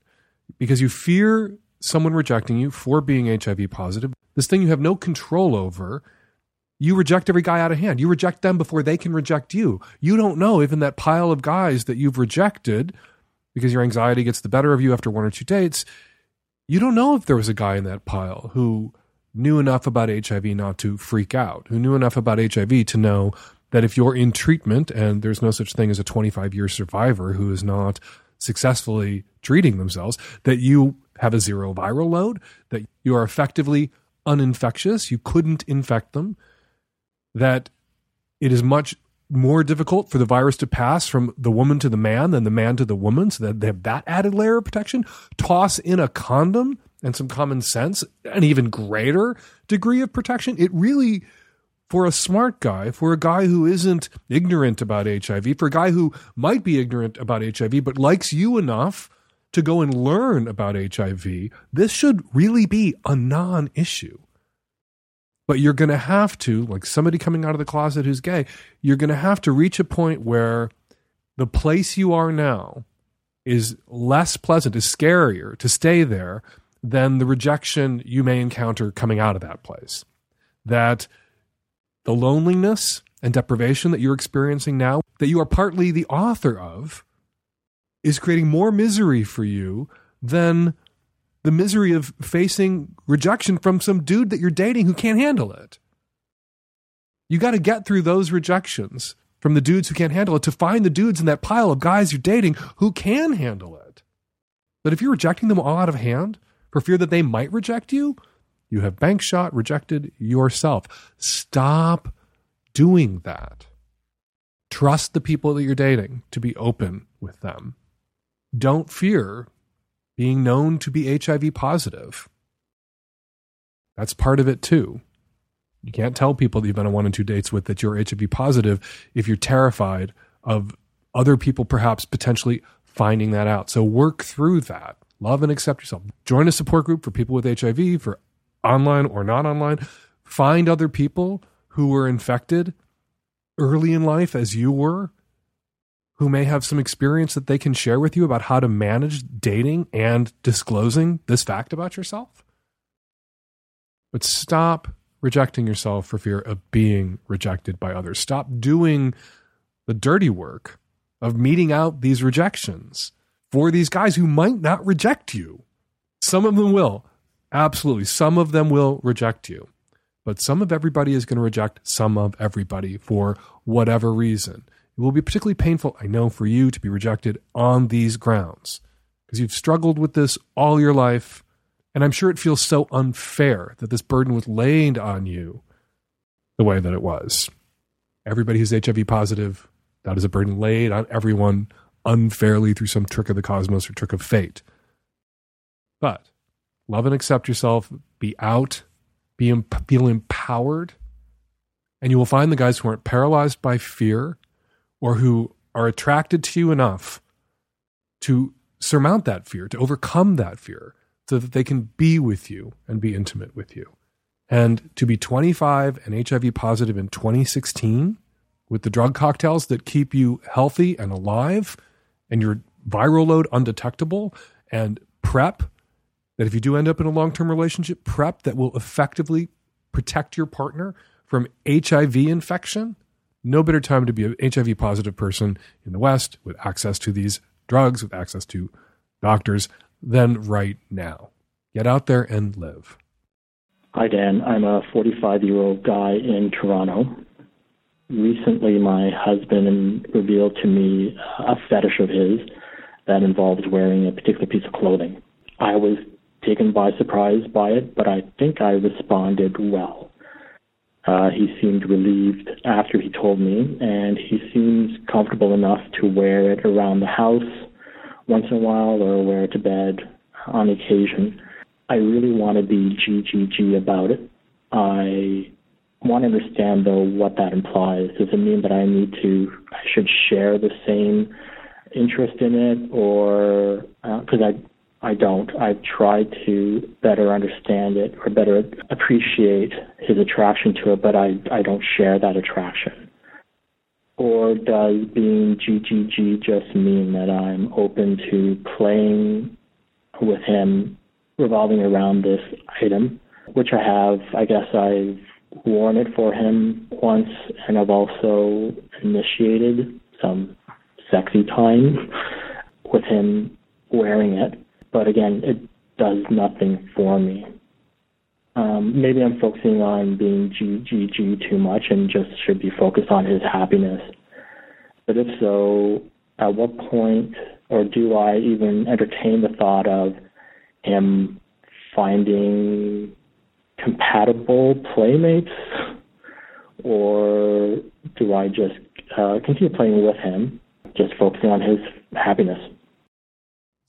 [SPEAKER 5] because you fear someone rejecting you for being HIV positive. This thing you have no control over. You reject every guy out of hand. You reject them before they can reject you. You don't know if in that pile of guys that you've rejected, because your anxiety gets the better of you after one or two dates, you don't know if there was a guy in that pile who knew enough about HIV not to freak out, who knew enough about HIV to know that if you're in treatment and there's no such thing as a 25 year survivor who is not successfully treating themselves, that you have a zero viral load, that you are effectively uninfectious, you couldn't infect them, that it is much more difficult for the virus to pass from the woman to the man than the man to the woman, so that they have that added layer of protection. Toss in a condom and some common sense, an even greater degree of protection. It really, for a smart guy, for a guy who isn't ignorant about HIV, for a guy who might be ignorant about HIV but likes you enough to go and learn about HIV, this should really be a non issue. But you're going to have to, like somebody coming out of the closet who's gay, you're going to have to reach a point where the place you are now is less pleasant, is scarier to stay there than the rejection you may encounter coming out of that place. That the loneliness and deprivation that you're experiencing now, that you are partly the author of, is creating more misery for you than the misery of facing rejection from some dude that you're dating who can't handle it. You got to get through those rejections from the dudes who can't handle it to find the dudes in that pile of guys you're dating who can handle it. But if you're rejecting them all out of hand, for fear that they might reject you, you have bank shot rejected yourself. Stop doing that. Trust the people that you're dating to be open with them. Don't fear being known to be HIV positive. That's part of it too. You can't tell people that you've been on one and two dates with that you're HIV positive if you're terrified of other people perhaps potentially finding that out. So work through that. Love and accept yourself. Join a support group for people with HIV, for online or not online. Find other people who were infected early in life as you were, who may have some experience that they can share with you about how to manage dating and disclosing this fact about yourself. But stop rejecting yourself for fear of being rejected by others. Stop doing the dirty work of meting out these rejections for these guys who might not reject you. Some of them will. Absolutely. Some of them will reject you, but some of everybody is going to reject some of everybody for whatever reason. It will be particularly painful, I know, for you to be rejected on these grounds because you've struggled with this all your life. And I'm sure it feels so unfair that this burden was laid on you the way that it was. Everybody who's HIV positive, that is a burden laid on everyone unfairly through some trick of the cosmos or trick of fate. But love and accept yourself, be out, be feel empowered, and you will find the guys who aren't paralyzed by fear or who are attracted to you enough to surmount that fear, to overcome that fear, so that they can be with you and be intimate with you. And to be 25 and HIV positive in 2016 with the drug cocktails that keep you healthy and alive and your viral load undetectable and PrEP that if you do end up in a long term relationship, PrEP that will effectively protect your partner from HIV infection. No better time to be an HIV positive person in the West with access to these drugs, with access to doctors, than right now. Get out there and live.
[SPEAKER 14] Hi, Dan. I'm a 45 year old guy in Toronto. Recently, my husband revealed to me a fetish of his that involves wearing a particular piece of clothing. I was taken by surprise by it, but I think I responded well. Uh, he seemed relieved after he told me, and he seems comfortable enough to wear it around the house once in a while or wear it to bed on occasion. I really want to be GGG about it. I want to understand though what that implies. Does it mean that I need to, I should share the same interest in it, or because uh, I, I don't. I've tried to better understand it or better appreciate his attraction to it, but I, I don't share that attraction. Or does being GGG just mean that I'm open to playing with him revolving around this item, which I have, I guess I've worn it for him once, and I've also initiated some sexy time with him wearing it. But again, it does nothing for me. Um, maybe I'm focusing on being GGG too much and just should be focused on his happiness. But if so, at what point, or do I even entertain the thought of him finding compatible playmates, or do I just uh, continue playing with him, just focusing on his happiness?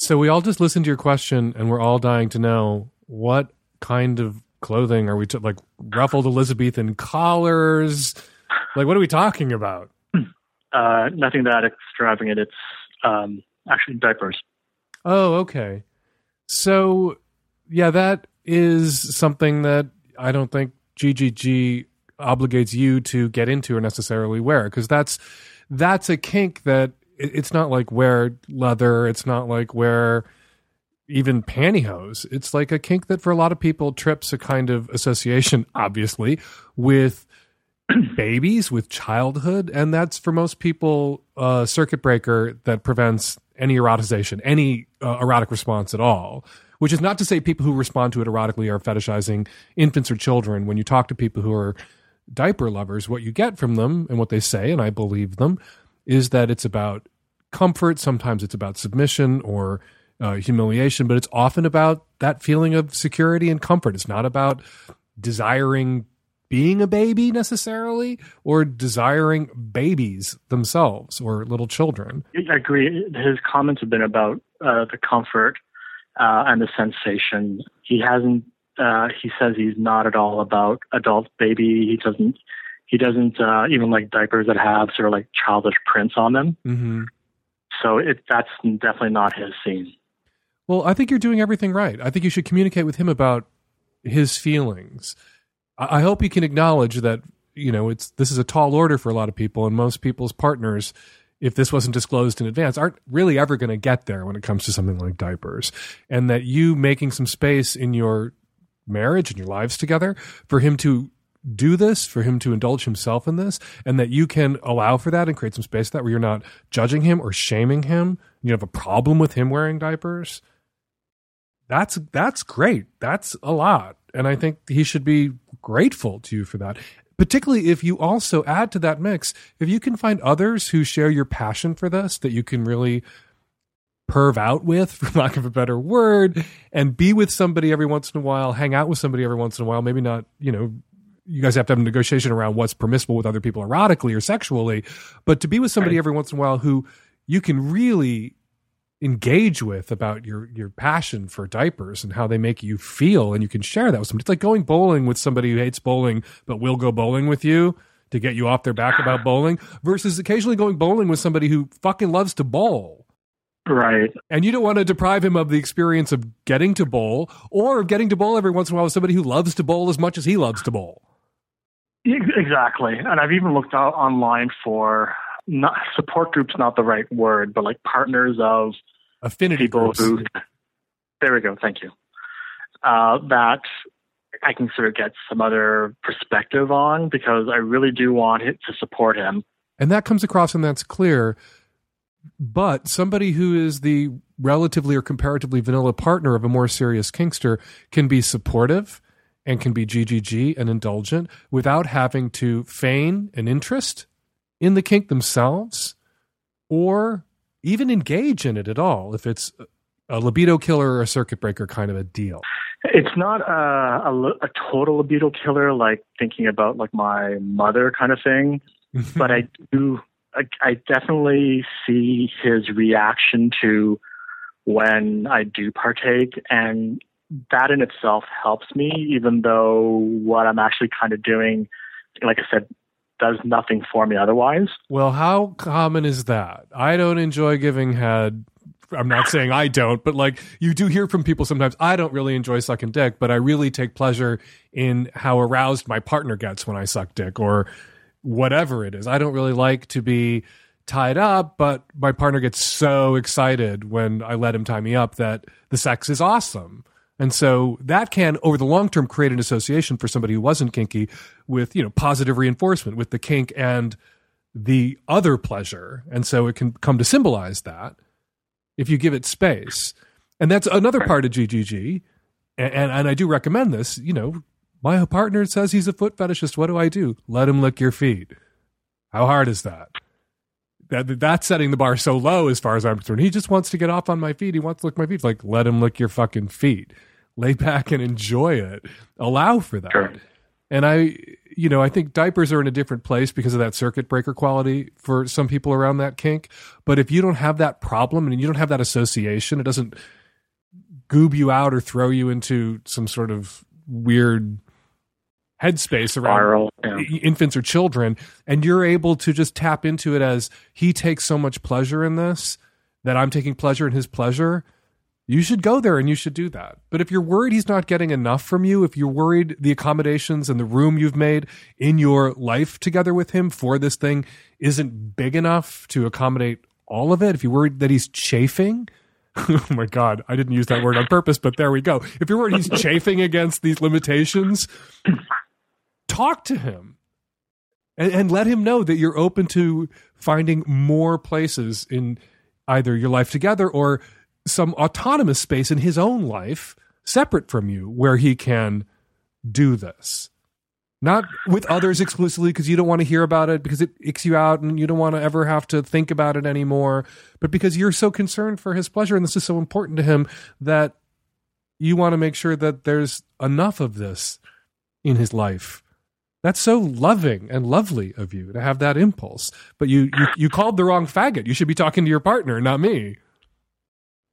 [SPEAKER 5] So we all just listened to your question, and we're all dying to know what kind of clothing are we t- like ruffled Elizabethan collars? Like, what are we talking about?
[SPEAKER 15] Uh, nothing that extravagant. It's um, actually diapers.
[SPEAKER 5] Oh, okay. So, yeah, that is something that I don't think GGG obligates you to get into or necessarily wear because that's that's a kink that it's not like wear leather. It's not like wear even pantyhose. It's like a kink that for a lot of people trips a kind of association, obviously, with babies, with childhood. And that's for most people a circuit breaker that prevents any eroticization, any uh, erotic response at all. Which is not to say people who respond to it erotically are fetishizing infants or children. When you talk to people who are diaper lovers, what you get from them and what they say, and I believe them, is that it's about comfort. Sometimes it's about submission or uh, humiliation, but it's often about that feeling of security and comfort. It's not about desiring being a baby necessarily or desiring babies themselves or little children.
[SPEAKER 15] I agree. His comments have been about uh, the comfort uh, and the sensation. He hasn't. Uh, he says he's not at all about adult baby. He doesn't. He doesn't uh, even like diapers that have sort of like childish prints on them.
[SPEAKER 5] Mm-hmm.
[SPEAKER 15] So it that's definitely not his scene.
[SPEAKER 5] Well, I think you're doing everything right. I think you should communicate with him about his feelings. I, I hope you can acknowledge that you know it's this is a tall order for a lot of people, and most people's partners if this wasn't disclosed in advance, aren't really ever going to get there when it comes to something like diapers. And that you making some space in your marriage and your lives together for him to do this, for him to indulge himself in this, and that you can allow for that and create some space that where you're not judging him or shaming him. You have a problem with him wearing diapers. That's that's great. That's a lot. And I think he should be grateful to you for that. Particularly if you also add to that mix, if you can find others who share your passion for this that you can really perv out with, for lack of a better word, and be with somebody every once in a while, hang out with somebody every once in a while, maybe not, you know, you guys have to have a negotiation around what's permissible with other people erotically or sexually, but to be with somebody every once in a while who you can really engage with about your your passion for diapers and how they make you feel and you can share that with somebody. It's like going bowling with somebody who hates bowling but will go bowling with you to get you off their back about bowling versus occasionally going bowling with somebody who fucking loves to bowl.
[SPEAKER 15] Right.
[SPEAKER 5] And you don't want to deprive him of the experience of getting to bowl or of getting to bowl every once in a while with somebody who loves to bowl as much as he loves to bowl.
[SPEAKER 15] Ex- Exactly. And I've even looked out online for not support groups not the right word, but like partners of
[SPEAKER 5] affinity
[SPEAKER 15] people
[SPEAKER 5] groups.
[SPEAKER 15] who there we go, thank you. Uh, that I can sort of get some other perspective on because I really do want it to support him.
[SPEAKER 5] and that comes across and that's clear but somebody who is the relatively or comparatively vanilla partner of a more serious kinkster can be supportive and can be GGG and indulgent without having to feign an interest in the kink themselves or even engage in it at all if it's a libido killer or a circuit breaker kind of a deal.
[SPEAKER 15] It's not a, a, a total libido killer, like thinking about like my mother kind of thing, mm-hmm. but I do, I, I definitely see his reaction to when I do partake, and that in itself helps me, even though what I'm actually kind of doing, like I said, does nothing for me otherwise.
[SPEAKER 5] Well, how common is that? I don't enjoy giving head. I'm not saying I don't, but like you do hear from people sometimes, I don't really enjoy sucking dick, but I really take pleasure in how aroused my partner gets when I suck dick or whatever it is. I don't really like to be tied up, but my partner gets so excited when I let him tie me up that the sex is awesome. And so that can, over the long term, create an association for somebody who wasn't kinky with, you know, positive reinforcement with the kink and the other pleasure. And so it can come to symbolize that if you give it space. And that's another part of GGG. And, and, and I do recommend this. You know, my partner says he's a foot fetishist. What do I do? Let him lick your feet. How hard is that? That that's setting the bar so low as far as I'm concerned. He just wants to get off on my feet. He wants to lick my feet. Like let him lick your fucking feet. Lay back and enjoy it. Allow for that. And I, you know, I think diapers are in a different place because of that circuit breaker quality for some people around that kink. But if you don't have that problem and you don't have that association, it doesn't goob you out or throw you into some sort of weird headspace around
[SPEAKER 15] Spiral, yeah.
[SPEAKER 5] infants or children, and you're able to just tap into it as he takes so much pleasure in this that I'm taking pleasure in his pleasure. You should go there and you should do that. But if you're worried he's not getting enough from you, if you're worried the accommodations and the room you've made in your life together with him for this thing isn't big enough to accommodate all of it, if you're worried that he's chafing, oh my God, I didn't use that word on purpose, but there we go. If you're worried he's chafing against these limitations, talk to him and, and let him know that you're open to finding more places in either your life together or some autonomous space in his own life separate from you where he can do this. Not with others exclusively because you don't want to hear about it because it icks you out and you don't want to ever have to think about it anymore, but because you're so concerned for his pleasure and this is so important to him that you want to make sure that there's enough of this in his life. That's so loving and lovely of you to have that impulse. But you, you, you called the wrong faggot. You should be talking to your partner, not me.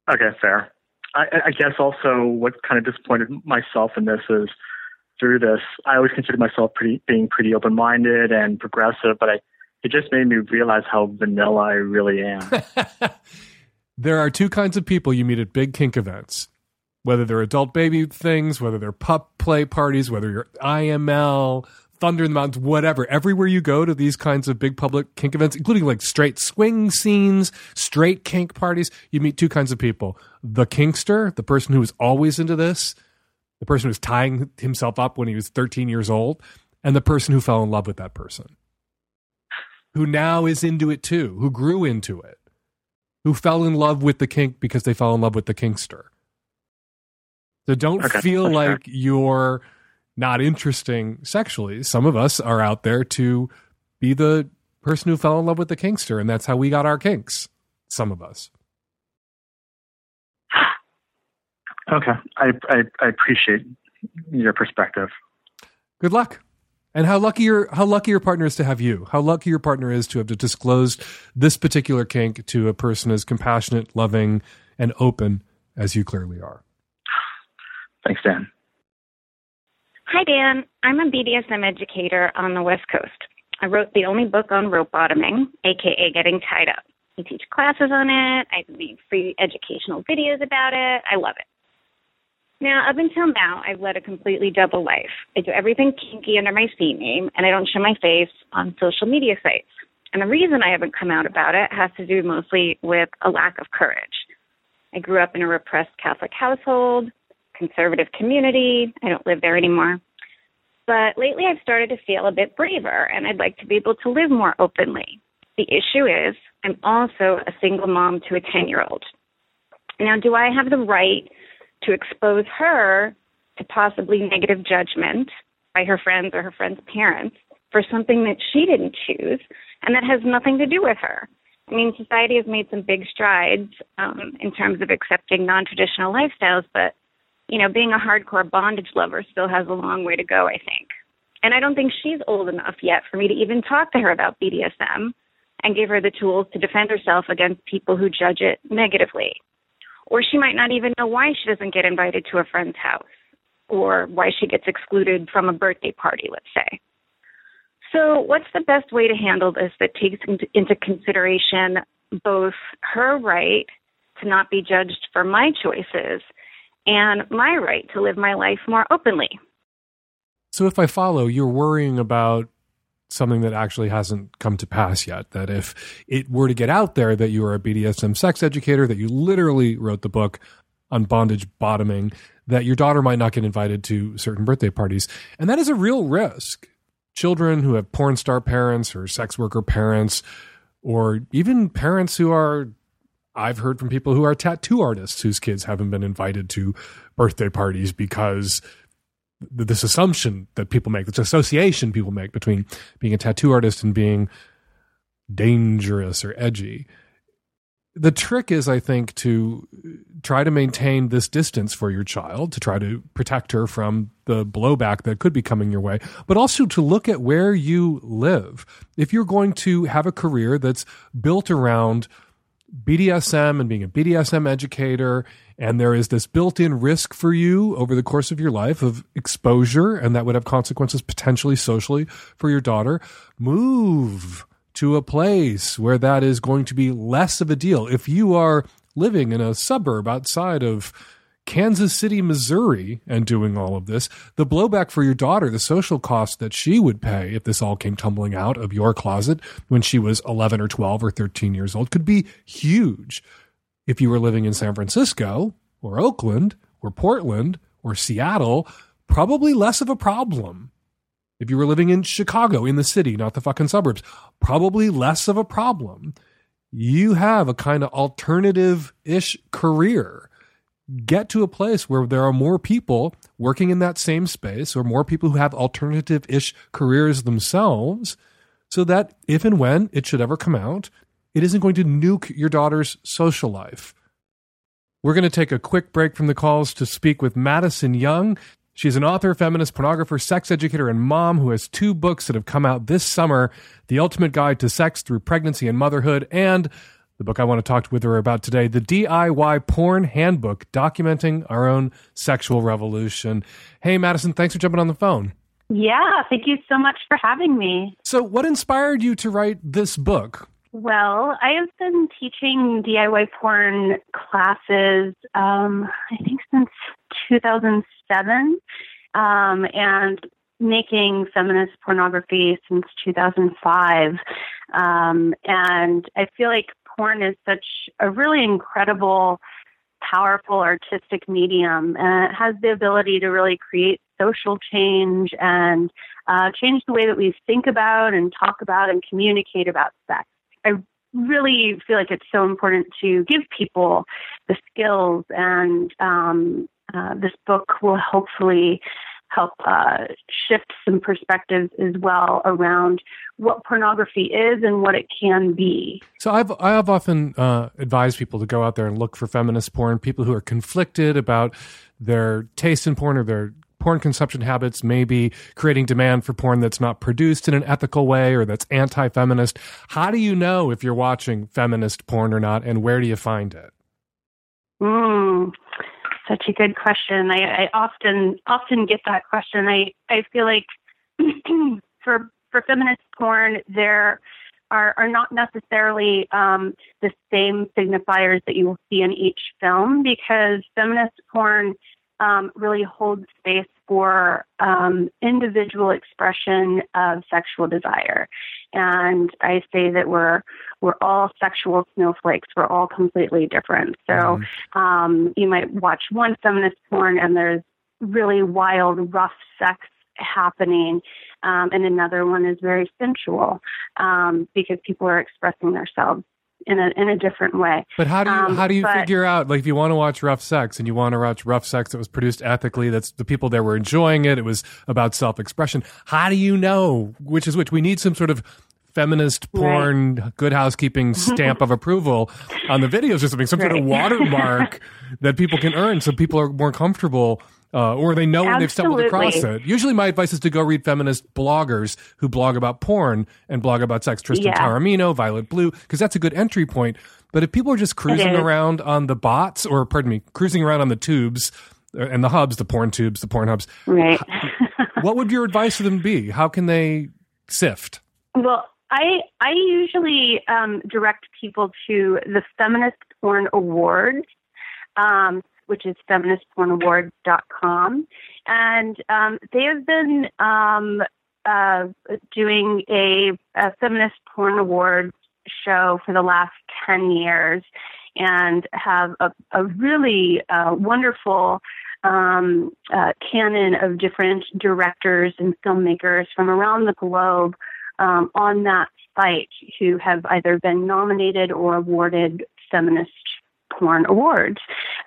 [SPEAKER 15] Okay, fair. I, I guess also what kind of disappointed myself in this is through this, I always considered myself pretty being pretty open minded and progressive, but I it just made me realize how vanilla I really am.
[SPEAKER 5] There are two kinds of people you meet at big kink events. Whether they're adult baby things, whether they're pup play parties, whether you're IML, Thunder in the Mountains, whatever. Everywhere you go to these kinds of big public kink events, including like straight swing scenes, straight kink parties, you meet two kinds of people. The kinkster, the person who is always into this, the person who's tying himself up when he was 13 years old, and the person who fell in love with that person, who now is into it too, who grew into it, who fell in love with the kink because they fell in love with the kinkster. So don't
[SPEAKER 15] Okay,
[SPEAKER 5] feel
[SPEAKER 15] that's fair.
[SPEAKER 5] like you're not interesting sexually. Some of us are out there to be the person who fell in love with the kinkster, and that's how we got our kinks. Some of us.
[SPEAKER 15] Okay, I, I I appreciate your perspective.
[SPEAKER 5] Good luck. And how lucky your how lucky your partner is to have you. How lucky your partner is to have disclosed this particular kink to a person as compassionate, loving, and open as you clearly are.
[SPEAKER 15] Thanks, Dan.
[SPEAKER 16] Hi, Dan. I'm a BDSM educator on the West Coast. I wrote the only book on rope bottoming, aka getting tied up. I teach classes on it. I make free educational videos about it. I love it. Now, up until now, I've led a completely double life. I do everything kinky under my scene name, and I don't show my face on social media sites. And the reason I haven't come out about it has to do mostly with a lack of courage. I grew up in a repressed Catholic household, conservative community. I don't live there anymore. But lately I've started to feel a bit braver and I'd like to be able to live more openly. The issue is I'm also a single mom to a 10 year old. Now, do I have the right to expose her to possibly negative judgment by her friends or her friends' parents for something that she didn't choose and that has nothing to do with her? I mean, society has made some big strides um, in terms of accepting non traditional lifestyles, but you know, being a hardcore bondage lover still has a long way to go, I think. And I don't think she's old enough yet for me to even talk to her about BDSM and give her the tools to defend herself against people who judge it negatively. Or she might not even know why she doesn't get invited to a friend's house or why she gets excluded from a birthday party, let's say. So, what's the best way to handle this that takes into, consideration both her right to not be judged for my choices and my right to live my life more openly?
[SPEAKER 5] So if I follow, you're worrying about something that actually hasn't come to pass yet. That if it were to get out there that you are a BDSM sex educator, that you literally wrote the book on bondage bottoming, that your daughter might not get invited to certain birthday parties. And that is a real risk. Children who have porn star parents or sex worker parents, or even parents who are I've heard from people who are tattoo artists whose kids haven't been invited to birthday parties because th- this assumption that people make, this association people make between being a tattoo artist and being dangerous or edgy. The trick is, I think, to try to maintain this distance for your child, to try to protect her from the blowback that could be coming your way, but also to look at where you live. If you're going to have a career that's built around BDSM and being a BDSM educator, and there is this built in risk for you over the course of your life of exposure, and that would have consequences potentially socially for your daughter, move to a place where that is going to be less of a deal. If you are living in a suburb outside of Kansas City, Missouri, and doing all of this, the blowback for your daughter, the social cost that she would pay if this all came tumbling out of your closet when she was 11 or 12 or 13 years old could be huge. If you were living in San Francisco or Oakland or Portland or Seattle, probably less of a problem. If you were living in Chicago, in the city, not the fucking suburbs, probably less of a problem. You have a kind of alternative ish career get to a place where there are more people working in that same space or more people who have alternative ish careers themselves so that if and when it should ever come out, it isn't going to nuke your daughter's social life. We're going to take a quick break from the calls to speak with Madison Young. She's an author, feminist, pornographer, sex educator, and mom who has two books that have come out this summer The Ultimate Guide to Sex Through Pregnancy and Motherhood, and the book I want to talk with her about today, The DIY Porn Handbook Documenting Our Own Sexual Revolution. Hey, Madison, thanks for jumping on the phone.
[SPEAKER 17] Yeah, thank you so much for having me.
[SPEAKER 5] So, what inspired you to write this book?
[SPEAKER 17] Well, I have been teaching DIY porn classes, um, I think, since 2007, um, and making feminist pornography since 2005. Um, and I feel like porn is such a really incredible, powerful artistic medium, and it has the ability to really create social change and uh, change the way that we think about and talk about and communicate about sex. I really feel like it's so important to give people the skills and um, uh, this book will hopefully help uh, shift some perspectives as well around what pornography is and what it can be.
[SPEAKER 5] So I've I have often uh, advised people to go out there and look for feminist porn. People who are conflicted about their taste in porn or their porn consumption habits, maybe creating demand for porn that's not produced in an ethical way or that's anti-feminist. How do you know if you're watching feminist porn or not, and where do you find it?
[SPEAKER 17] Mm, such a good question. I, I often often get that question. I I feel like for for feminist porn, there are are not necessarily um, the same signifiers that you will see in each film because feminist porn um, really holds space for um, individual expression of sexual desire. And I say that we're we're all sexual snowflakes. We're all completely different. So mm-hmm. um, you might watch one feminist porn and there's really wild, rough sex happening, um, and another one is very sensual um, because people are expressing themselves in a in a different way.
[SPEAKER 5] But how do you
[SPEAKER 17] Um,
[SPEAKER 5] how do you
[SPEAKER 17] but-
[SPEAKER 5] figure out like if you want to watch rough sex and you want to watch rough sex that was produced ethically, that's the people there were enjoying it. It was about self expression. How do you know which is which? We need some sort of feminist porn good housekeeping stamp of approval on the videos or something some sort of watermark that people can earn so people are more comfortable uh, or they know when they've stumbled across it. Usually my advice is to go read feminist bloggers who blog about porn and blog about sex. Tristan
[SPEAKER 17] Yeah.
[SPEAKER 5] taormino violet blue because that's a good entry point. But if people are just cruising around on the bots or pardon me cruising around on the tubes uh, and the hubs the porn tubes the porn hubs
[SPEAKER 17] Right.
[SPEAKER 5] what would your advice to them be? How can they sift?
[SPEAKER 17] Well, I I usually um, direct people to the Feminist Porn Awards, um, which is feministpornaward.com, and um, they have been um, uh, doing a, a feminist porn awards show for the last ten years, and have a, a really uh, wonderful um, uh, canon of different directors and filmmakers from around the globe um, on that site who have either been nominated or awarded feminist porn awards.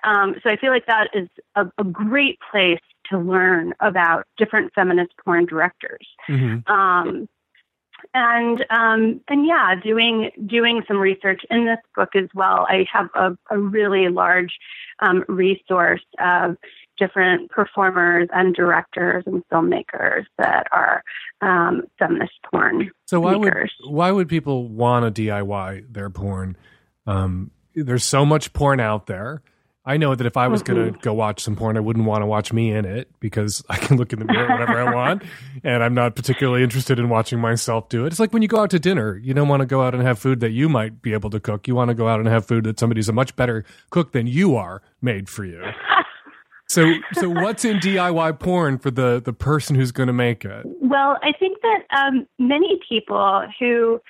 [SPEAKER 17] Um, so I feel like that is a, a great place to learn about different feminist porn directors. Um, and um, and yeah, doing doing some research in this book as well. I have a, a really large um, resource of different performers and directors and filmmakers that are um, feminist porn
[SPEAKER 5] So why would why would people want to DIY their porn? Um, there's so much porn out there. I know that if I was going
[SPEAKER 17] Mhm.
[SPEAKER 5] to go watch some porn, I wouldn't want to watch me in it because I can look in the mirror whenever I want, and I'm not particularly interested in watching myself do it. It's like when you go out to dinner, you don't want to go out and have food that you might be able to cook. You want to go out and have food that somebody's a much better cook than you are made for you. So, so what's in DIY porn for the the person who's going to make it?
[SPEAKER 17] Well, I think that um, many people who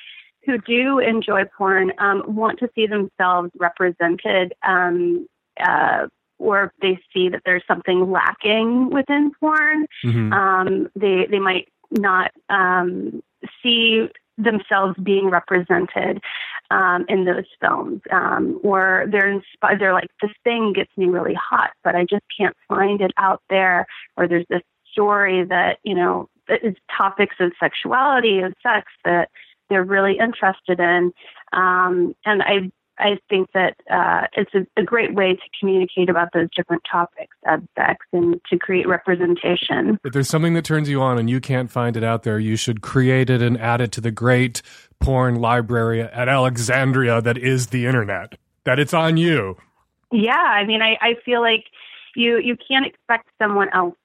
[SPEAKER 17] who do enjoy porn um, want to see themselves represented, um, uh, or they see that there's something lacking within porn.
[SPEAKER 18] Mhm.
[SPEAKER 17] Um, they they might not um, see themselves being represented um, in those films, um, or they're inspired. They're like, this thing gets me really hot, but I just can't find it out there. Or there's this story that you know that is topics of sexuality and sex that they're really interested in, um, and I. I think that uh, it's a, a great way to communicate about those different topics of sex and to create representation.
[SPEAKER 5] If there's something that turns you on and you can't find it out there, you should create it and add it to the great porn library at Alexandria that is the internet. That it's on you.
[SPEAKER 17] Yeah, I mean, I, I feel like you you can't expect someone else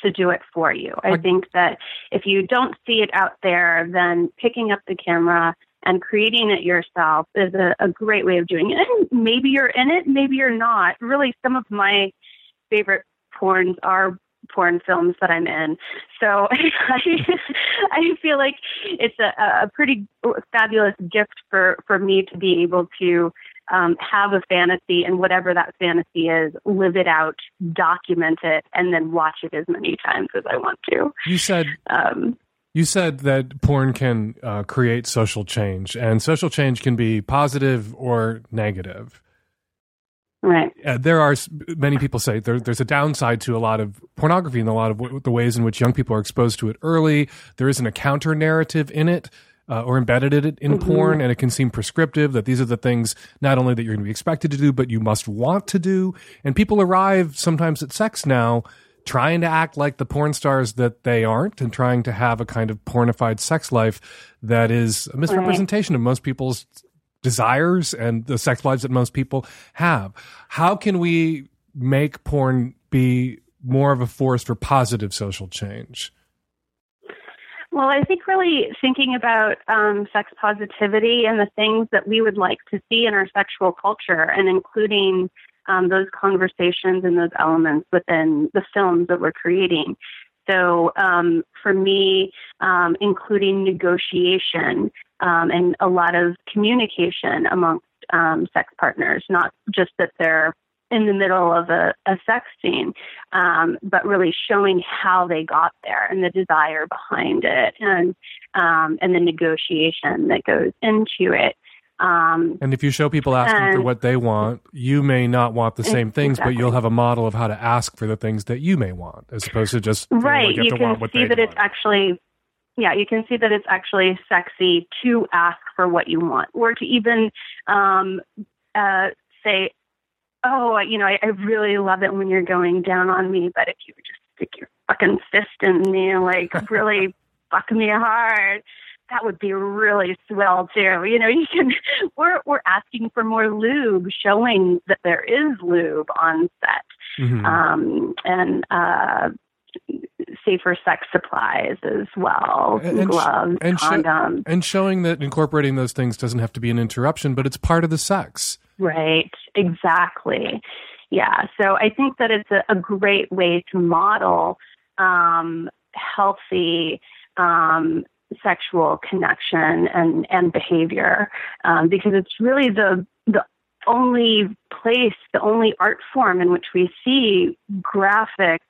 [SPEAKER 17] to do it for you. I think that if you don't see it out there, then picking up the camera and creating it yourself is a, a great way of doing it. And maybe you're in it, maybe you're not. Really, some of my favorite porns are porn films that I'm in. So I, I feel like it's a, a pretty fabulous gift for, for me to be able to um, have a fantasy and whatever that fantasy is, live it out, document it, and then watch it as many times as I want to.
[SPEAKER 5] You said
[SPEAKER 17] Um,
[SPEAKER 5] you said that porn can uh, create social change, and social change can be positive or negative.
[SPEAKER 17] Right.
[SPEAKER 5] Uh, there are many people say there, there's a downside to a lot of pornography and a lot of w- the ways in which young people are exposed to it early. There isn't a counter narrative in it. Uh, or embedded in it in
[SPEAKER 17] Mhm.
[SPEAKER 5] porn, and it can seem prescriptive that these are the things not only that you're going to be expected to do, but you must want to do. And people arrive sometimes at sex now trying to act like the porn stars that they aren't and trying to have a kind of pornified sex life that is a misrepresentation of most people's desires and the sex lives that most people have. How can we make porn be more of a force for positive social change?
[SPEAKER 17] Well, I think really thinking about um, sex positivity and the things that we would like to see in our sexual culture and including um, those conversations and those elements within the films that we're creating. So um, for me, um, including negotiation um, and a lot of communication amongst um, sex partners, not just that they're in the middle of a, a sex scene, um, but really showing how they got there and the desire behind it and and the negotiation that goes into it. Um,
[SPEAKER 5] And if you show people asking for what they want, you may not want the same things, but you'll have a model of how to ask for the things that you may want, as opposed to just
[SPEAKER 17] right
[SPEAKER 5] you
[SPEAKER 17] can
[SPEAKER 5] want what
[SPEAKER 17] see that it's actually yeah you can see that it's actually sexy to ask for what you want or to even um uh say oh you know I, I really love it when you're going down on me but if you would just stick your fucking fist in me and like really fuck me hard that would be really swell too you know you can we're we're asking for more lube showing that there is lube on set
[SPEAKER 5] Mhm.
[SPEAKER 17] um, and uh, safer sex supplies as well,
[SPEAKER 5] And- sh-
[SPEAKER 17] gloves,
[SPEAKER 5] and
[SPEAKER 17] condoms.
[SPEAKER 5] and showing that incorporating those things doesn't have to be an interruption, but it's part of the sex.
[SPEAKER 17] Right, exactly. Yeah, so I think that it's a, a great way to model um, healthy um, sexual connection and, and behavior um, because it's really the the only place, the only art form in which we see graphic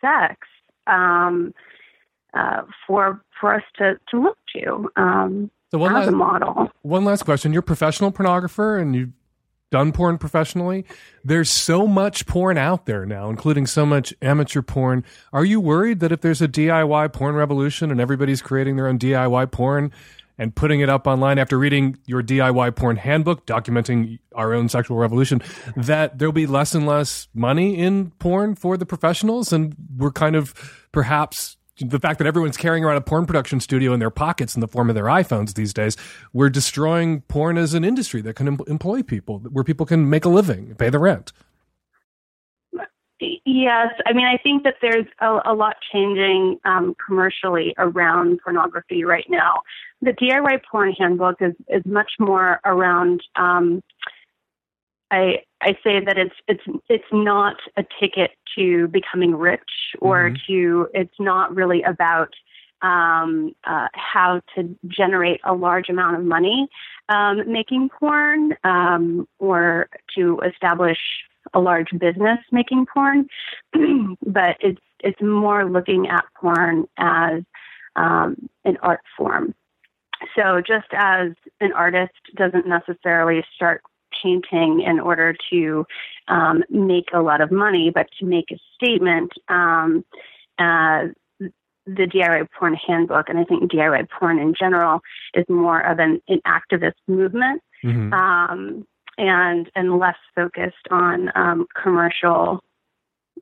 [SPEAKER 17] sex um, uh, for for us to, to look to um,
[SPEAKER 5] So one
[SPEAKER 17] as a
[SPEAKER 5] last,
[SPEAKER 17] model.
[SPEAKER 5] one last question: You're a professional pornographer, and you've done porn professionally. There's so much porn out there now, including so much amateur porn. Are you worried that if there's a DIY porn revolution and everybody's creating their own DIY porn and putting it up online after reading your DIY porn handbook documenting our own sexual revolution, that there'll be less and less money in porn for the professionals, and we're kind of perhaps the fact that everyone's carrying around a porn production studio in their pockets in the form of their iPhones these days, we're destroying porn as an industry that can em- employ people, where people can make a living, pay the rent.
[SPEAKER 17] Yes, I mean, I think that there's a, a lot changing um, commercially around pornography right now. The DIY porn handbook is is much more around. Um, I I say that it's it's it's not a ticket to becoming rich or to it's not really about um, uh, how to generate a large amount of money um, making porn um, or to establish a large business making porn, but it's it's more looking at porn as um, an art form. So just as an artist doesn't necessarily start painting in order to um, make a lot of money, but to make a statement, um, uh, the DIY porn handbook, and I think DIY porn in general, is more of an, an activist movement
[SPEAKER 5] Mhm.
[SPEAKER 17] um, and and less focused on um, commercial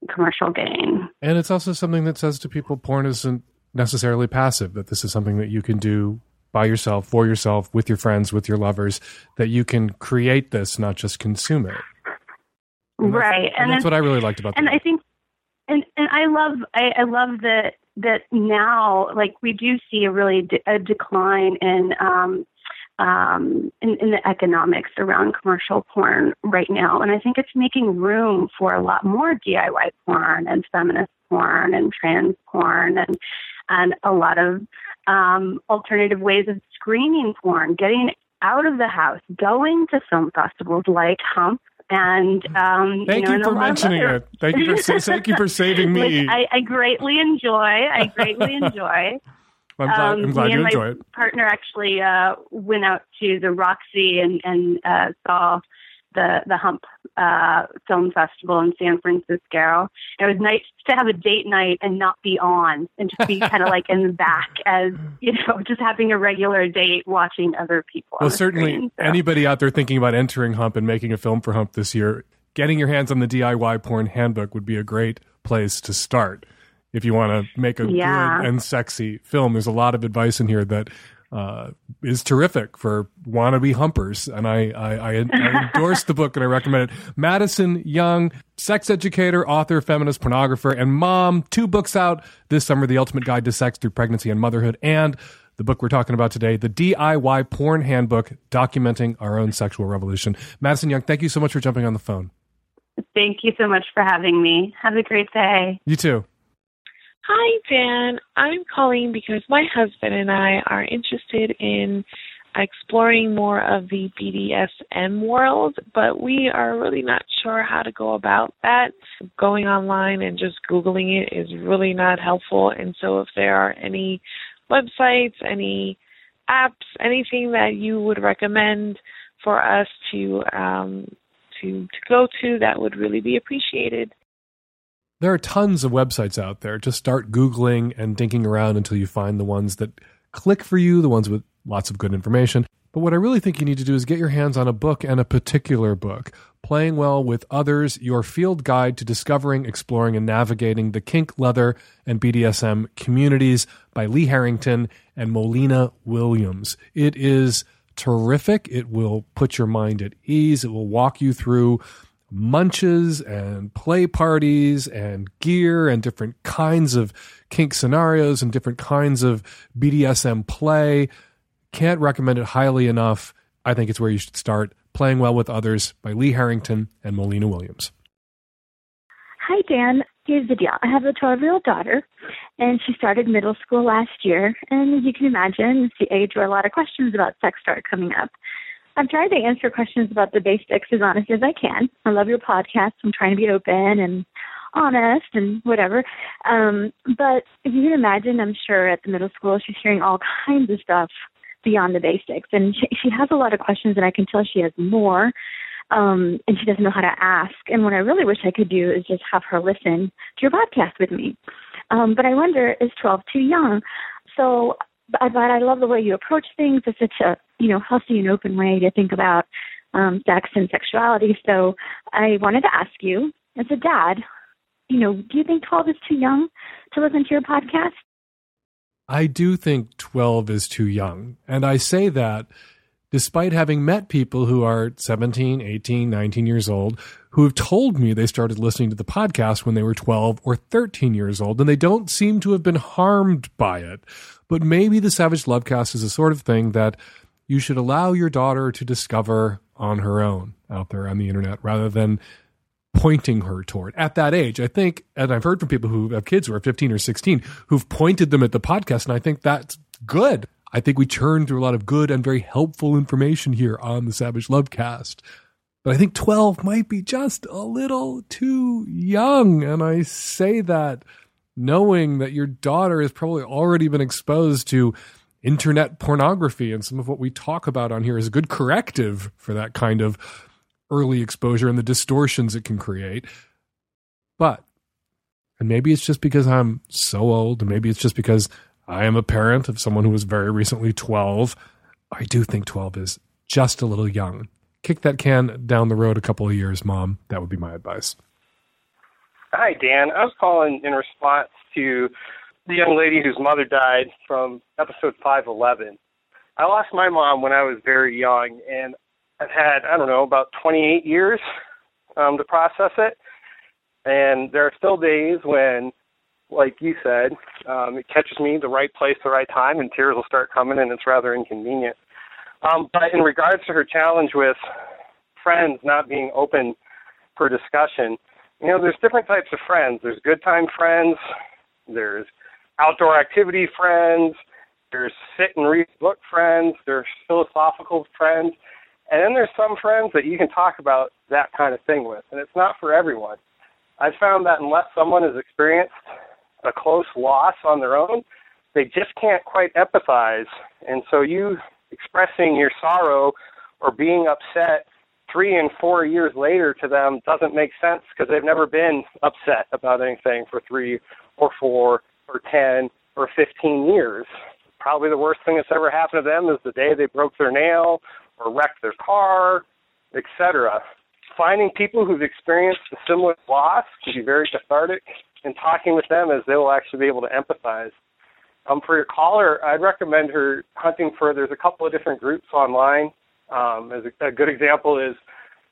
[SPEAKER 17] commercial gain.
[SPEAKER 5] And it's also something that says to people porn isn't necessarily passive, that this is something that you can do by yourself, for yourself, with your friends, with your lovers, that you can create this, not just consume it. And that's-
[SPEAKER 17] right,
[SPEAKER 5] And, that's what I really liked about
[SPEAKER 17] and
[SPEAKER 5] the
[SPEAKER 17] I think and and I love I, I love that that now like we do see a really de- a decline in um um in, in the economics around commercial porn right now and I think it's making room for a lot more DIY porn and feminist porn and trans porn and and a lot of um alternative ways of screening porn getting out of the house going to film festivals like Hump and um
[SPEAKER 5] Thank
[SPEAKER 17] know,
[SPEAKER 5] you for mentioning
[SPEAKER 17] other-
[SPEAKER 5] it. Thank you for thank you for saving me.
[SPEAKER 17] I, I greatly enjoy. I greatly enjoy.
[SPEAKER 5] I'm glad, I'm glad
[SPEAKER 17] me
[SPEAKER 5] you enjoy
[SPEAKER 17] my
[SPEAKER 5] it.
[SPEAKER 17] partner actually uh, went out to the Roxie and and uh, saw the the Hump uh, Film Festival in San Francisco. It was nice to have a date night and not be on, and just be kind of like in the back as you know, just having a regular date, watching other people.
[SPEAKER 5] Well,
[SPEAKER 17] the
[SPEAKER 5] certainly
[SPEAKER 17] screen. So-
[SPEAKER 5] anybody out there thinking about entering Hump and making a film for Hump this year, getting your hands on the DIY porn handbook would be a great place to start. If you want to make a
[SPEAKER 17] Yeah.
[SPEAKER 5] good and sexy film, there's a lot of advice in here that uh, is terrific for wannabe humpers, and I, I, I, I endorse the book and I recommend it. Madison Young, sex educator, author, feminist, pornographer, and mom. Two books out this summer: The Ultimate Guide to Sex Through Pregnancy and Motherhood, and the book we're talking about today, the DIY Porn Handbook, documenting our own sexual revolution. Madison Young, thank you so much for jumping on the phone.
[SPEAKER 17] Thank you so much for having me. Have a great day.
[SPEAKER 5] You too.
[SPEAKER 18] Hi, Dan. I'm calling because my husband and I are interested in exploring more of the BDSM world, but we are really not sure how to go about that. Going online and just Googling it is really not helpful. And so, if there are any websites, any apps, anything that you would recommend for us to um, to to go to, that would really be appreciated.
[SPEAKER 5] There are tons of websites out there. Just start Googling and dinking around until you find the ones that click for you, the ones with lots of good information. But what I really think you need to do is get your hands on a book and a particular book. Playing Well with Others, Your Field Guide to Discovering, Exploring, and Navigating the Kink, Leather, and BDSM Communities by Lee Harrington and Mollena Williams. It is terrific. It will put your mind at ease. It will walk you through munches and play parties and gear and different kinds of kink scenarios and different kinds of BDSM play. Can't recommend it highly enough. I think it's where you should start. Playing Well with Others by Lee Harrington and Mollena Williams.
[SPEAKER 13] Hi, Dan. Here's the deal. I have a 12 year old daughter, and she started middle school last year. And as you can imagine, it's the age where a lot of questions about sex start coming up. I've tried to answer questions about the basics as honest as I can. I love your podcast. I'm trying to be open and honest and whatever. Um, but if you can imagine, I'm sure at the middle school she's hearing all kinds of stuff beyond the basics. And she, she has a lot of questions, and I can tell she has more um, and she doesn't know how to ask. And what I really wish I could do is just have her listen to your podcast with me. Um, but I wonder, is 12 too young? So, but, but I love the way you approach things. It's such a you know healthy and open way to think about um, sex and sexuality. So I wanted to ask you, as a dad, you know, do you think 12 is too young to listen to your podcast?
[SPEAKER 5] I do think 12 is too young. And I say that despite having met people who are 17, 18, 19 years old who have told me they started listening to the podcast when they were 12 or 13 years old, and they don't seem to have been harmed by it. But maybe the Savage Lovecast is the sort of thing that you should allow your daughter to discover on her own out there on the internet rather than pointing her toward at that age. I think, and I've heard from people who have kids who are 15 or 16 who've pointed them at the podcast, and I think that's good. I think we churn through a lot of good and very helpful information here on the Savage Lovecast. But I think 12 might be just a little too young. And I say that knowing that your daughter has probably already been exposed to internet pornography and some of what we talk about on here is a good corrective for that kind of early exposure and the distortions it can create. But, and maybe it's just because I'm so old, and maybe it's just because I am a parent of someone who was very recently 12. I do think 12 is just a little young. Kick that can down the road a couple of years, mom. That would be my advice.
[SPEAKER 19] Hi, Dan. I was calling in response to the young lady whose mother died from episode 511. I lost my mom when I was very young, and I've had, I don't know, about 28 years um, to process it. And there are still days when, like you said, um, it catches me the right place, the right time, and tears will start coming, and it's rather inconvenient. Um, but in regards to her challenge with friends not being open for discussion, you know, there's different types of friends. There's good time friends, there's outdoor activity friends, there's sit and read book friends, there's philosophical friends, and then there's some friends that you can talk about that kind of thing with, and it's not for everyone. I've found that unless someone has experienced a close loss on their own, they just can't quite empathize. And so you expressing your sorrow or being upset three and four years later to them doesn't make sense because they've never been upset about anything for three or four or 10 or 15 years. Probably the worst thing that's ever happened to them is the day they broke their nail or wrecked their car, etc. Finding people who've experienced a similar loss can be very cathartic, and talking with them as they will actually be able to empathize. Um, for your caller, I'd recommend her hunting for. There's a couple of different groups online. Um, as a, a good example is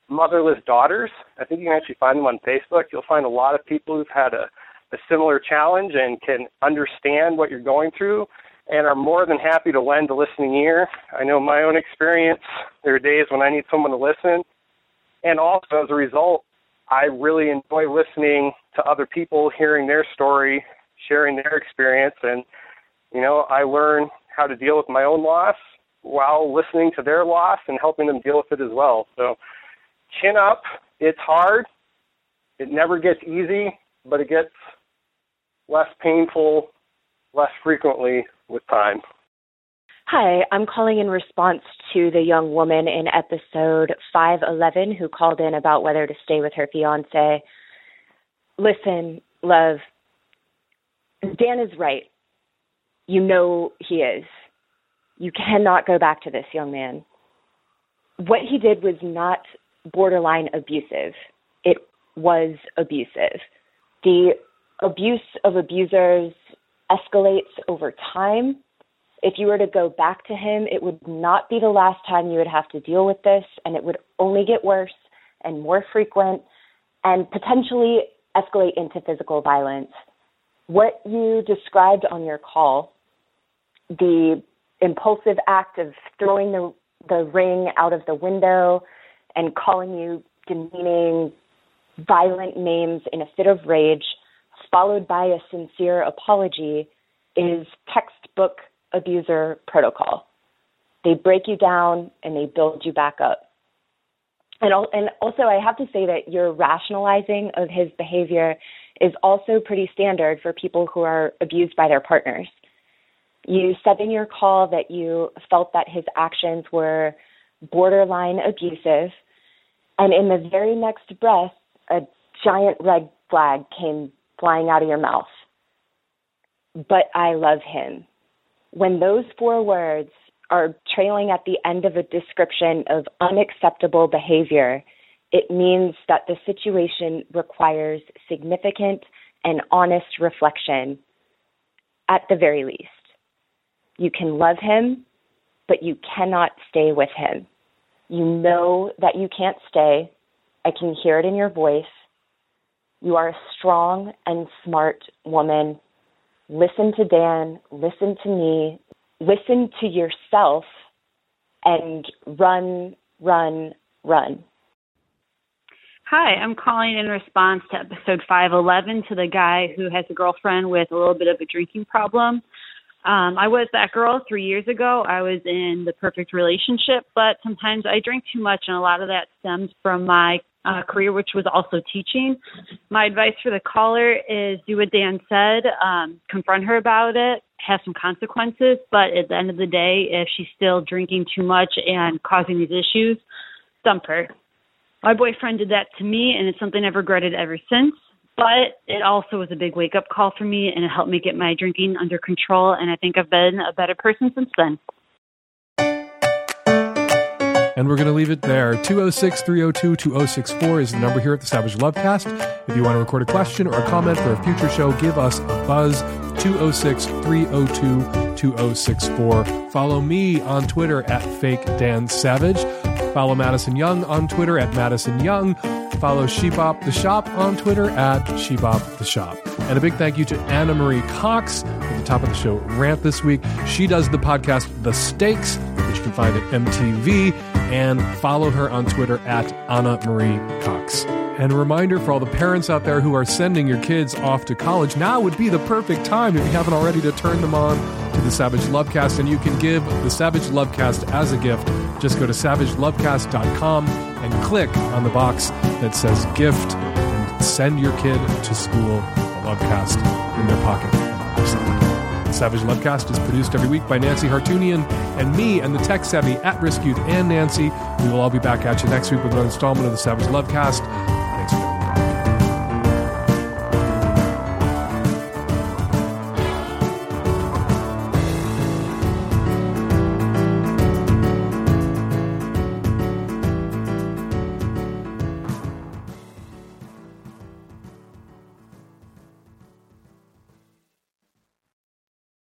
[SPEAKER 19] Motherless Daughters. I think you can actually find them on Facebook. You'll find a lot of people who've had a, a similar challenge and can understand what you're going through and are more than happy to lend a listening ear. I know my own experience. There are days when I need someone to listen. And also, as a result, I really enjoy listening to other people, hearing their story, sharing their experience, and you know, I learn how to deal with my own loss while listening to their loss and helping them deal with it as well. So, chin up. It's hard. It never gets easy, but it gets less painful less frequently with time.
[SPEAKER 20] Hi, I'm calling in response to the young woman in episode 511 who called in about whether to stay with her fiance. Listen, love, Dan is right. You know he is. You cannot go back to this young man. What he did was not borderline abusive, it was abusive. The abuse of abusers escalates over time. If you were to go back to him, it would not be the last time you would have to deal with this, and it would only get worse and more frequent and potentially escalate into physical violence. What you described on your call, the impulsive act of throwing the, the ring out of the window and calling you demeaning, violent names in a fit of rage, followed by a sincere apology is textbook abuser protocol. They break you down and they build you back up. And, and also, I have to say that your rationalizing of his behavior is also pretty standard for people who are abused by their partners. You said in your call that you felt that his actions were borderline abusive, and in the very next breath, a giant red flag came flying out of your mouth. But I love him. When those four words are trailing at the end of a description of unacceptable behavior, it means that the situation requires significant and honest reflection at the very least. You can love him, but you cannot stay with him. You know that you can't stay. I can hear it in your voice. You are a strong and smart woman. Listen to Dan, listen to me, listen to yourself, and run, run, run.
[SPEAKER 21] Hi, I'm calling in response to episode 511 to the guy who has a girlfriend with a little bit of a drinking problem. Um, I was that girl three years ago. I was in the perfect relationship, but sometimes I drink too much, and a lot of that stems from my uh, career, which was also teaching. My advice for the caller is do what Dan said, um, confront her about it, have some consequences, but at the end of the day, if she's still drinking too much and causing these issues, dump her. My boyfriend did that to me, and it's something I've regretted ever since. But it also was a big wake up call for me, and it helped me get my drinking under control. And I think I've been a better person since then.
[SPEAKER 5] And we're going to leave it there. 206 302 2064 is the number here at the Savage Lovecast. If you want to record a question or a comment for a future show, give us a buzz. 206 302 2064. Follow me on Twitter at Fake Dan Savage. Follow Madison Young on Twitter at Madison Young. Follow Shebop the Shop on Twitter at Shebop the Shop. And a big thank you to Ana Marie Cox at the top of the show rant this week. She does the podcast The Stakes, which you can find at MTV, and follow her on Twitter at Ana Marie Cox. And a reminder for all the parents out there who are sending your kids off to college, now would be the perfect time if you haven't already to turn them on to the Savage Lovecast. And you can give the Savage Lovecast as a gift. Just go to savagelovecast.com and click on the box that says gift and send your kid to school a Lovecast in their pocket. Savage Lovecast is produced every week by Nancy Hartunian and me and the tech savvy at risk youth and Nancy. We will all be back at you next week with another installment of the Savage Lovecast.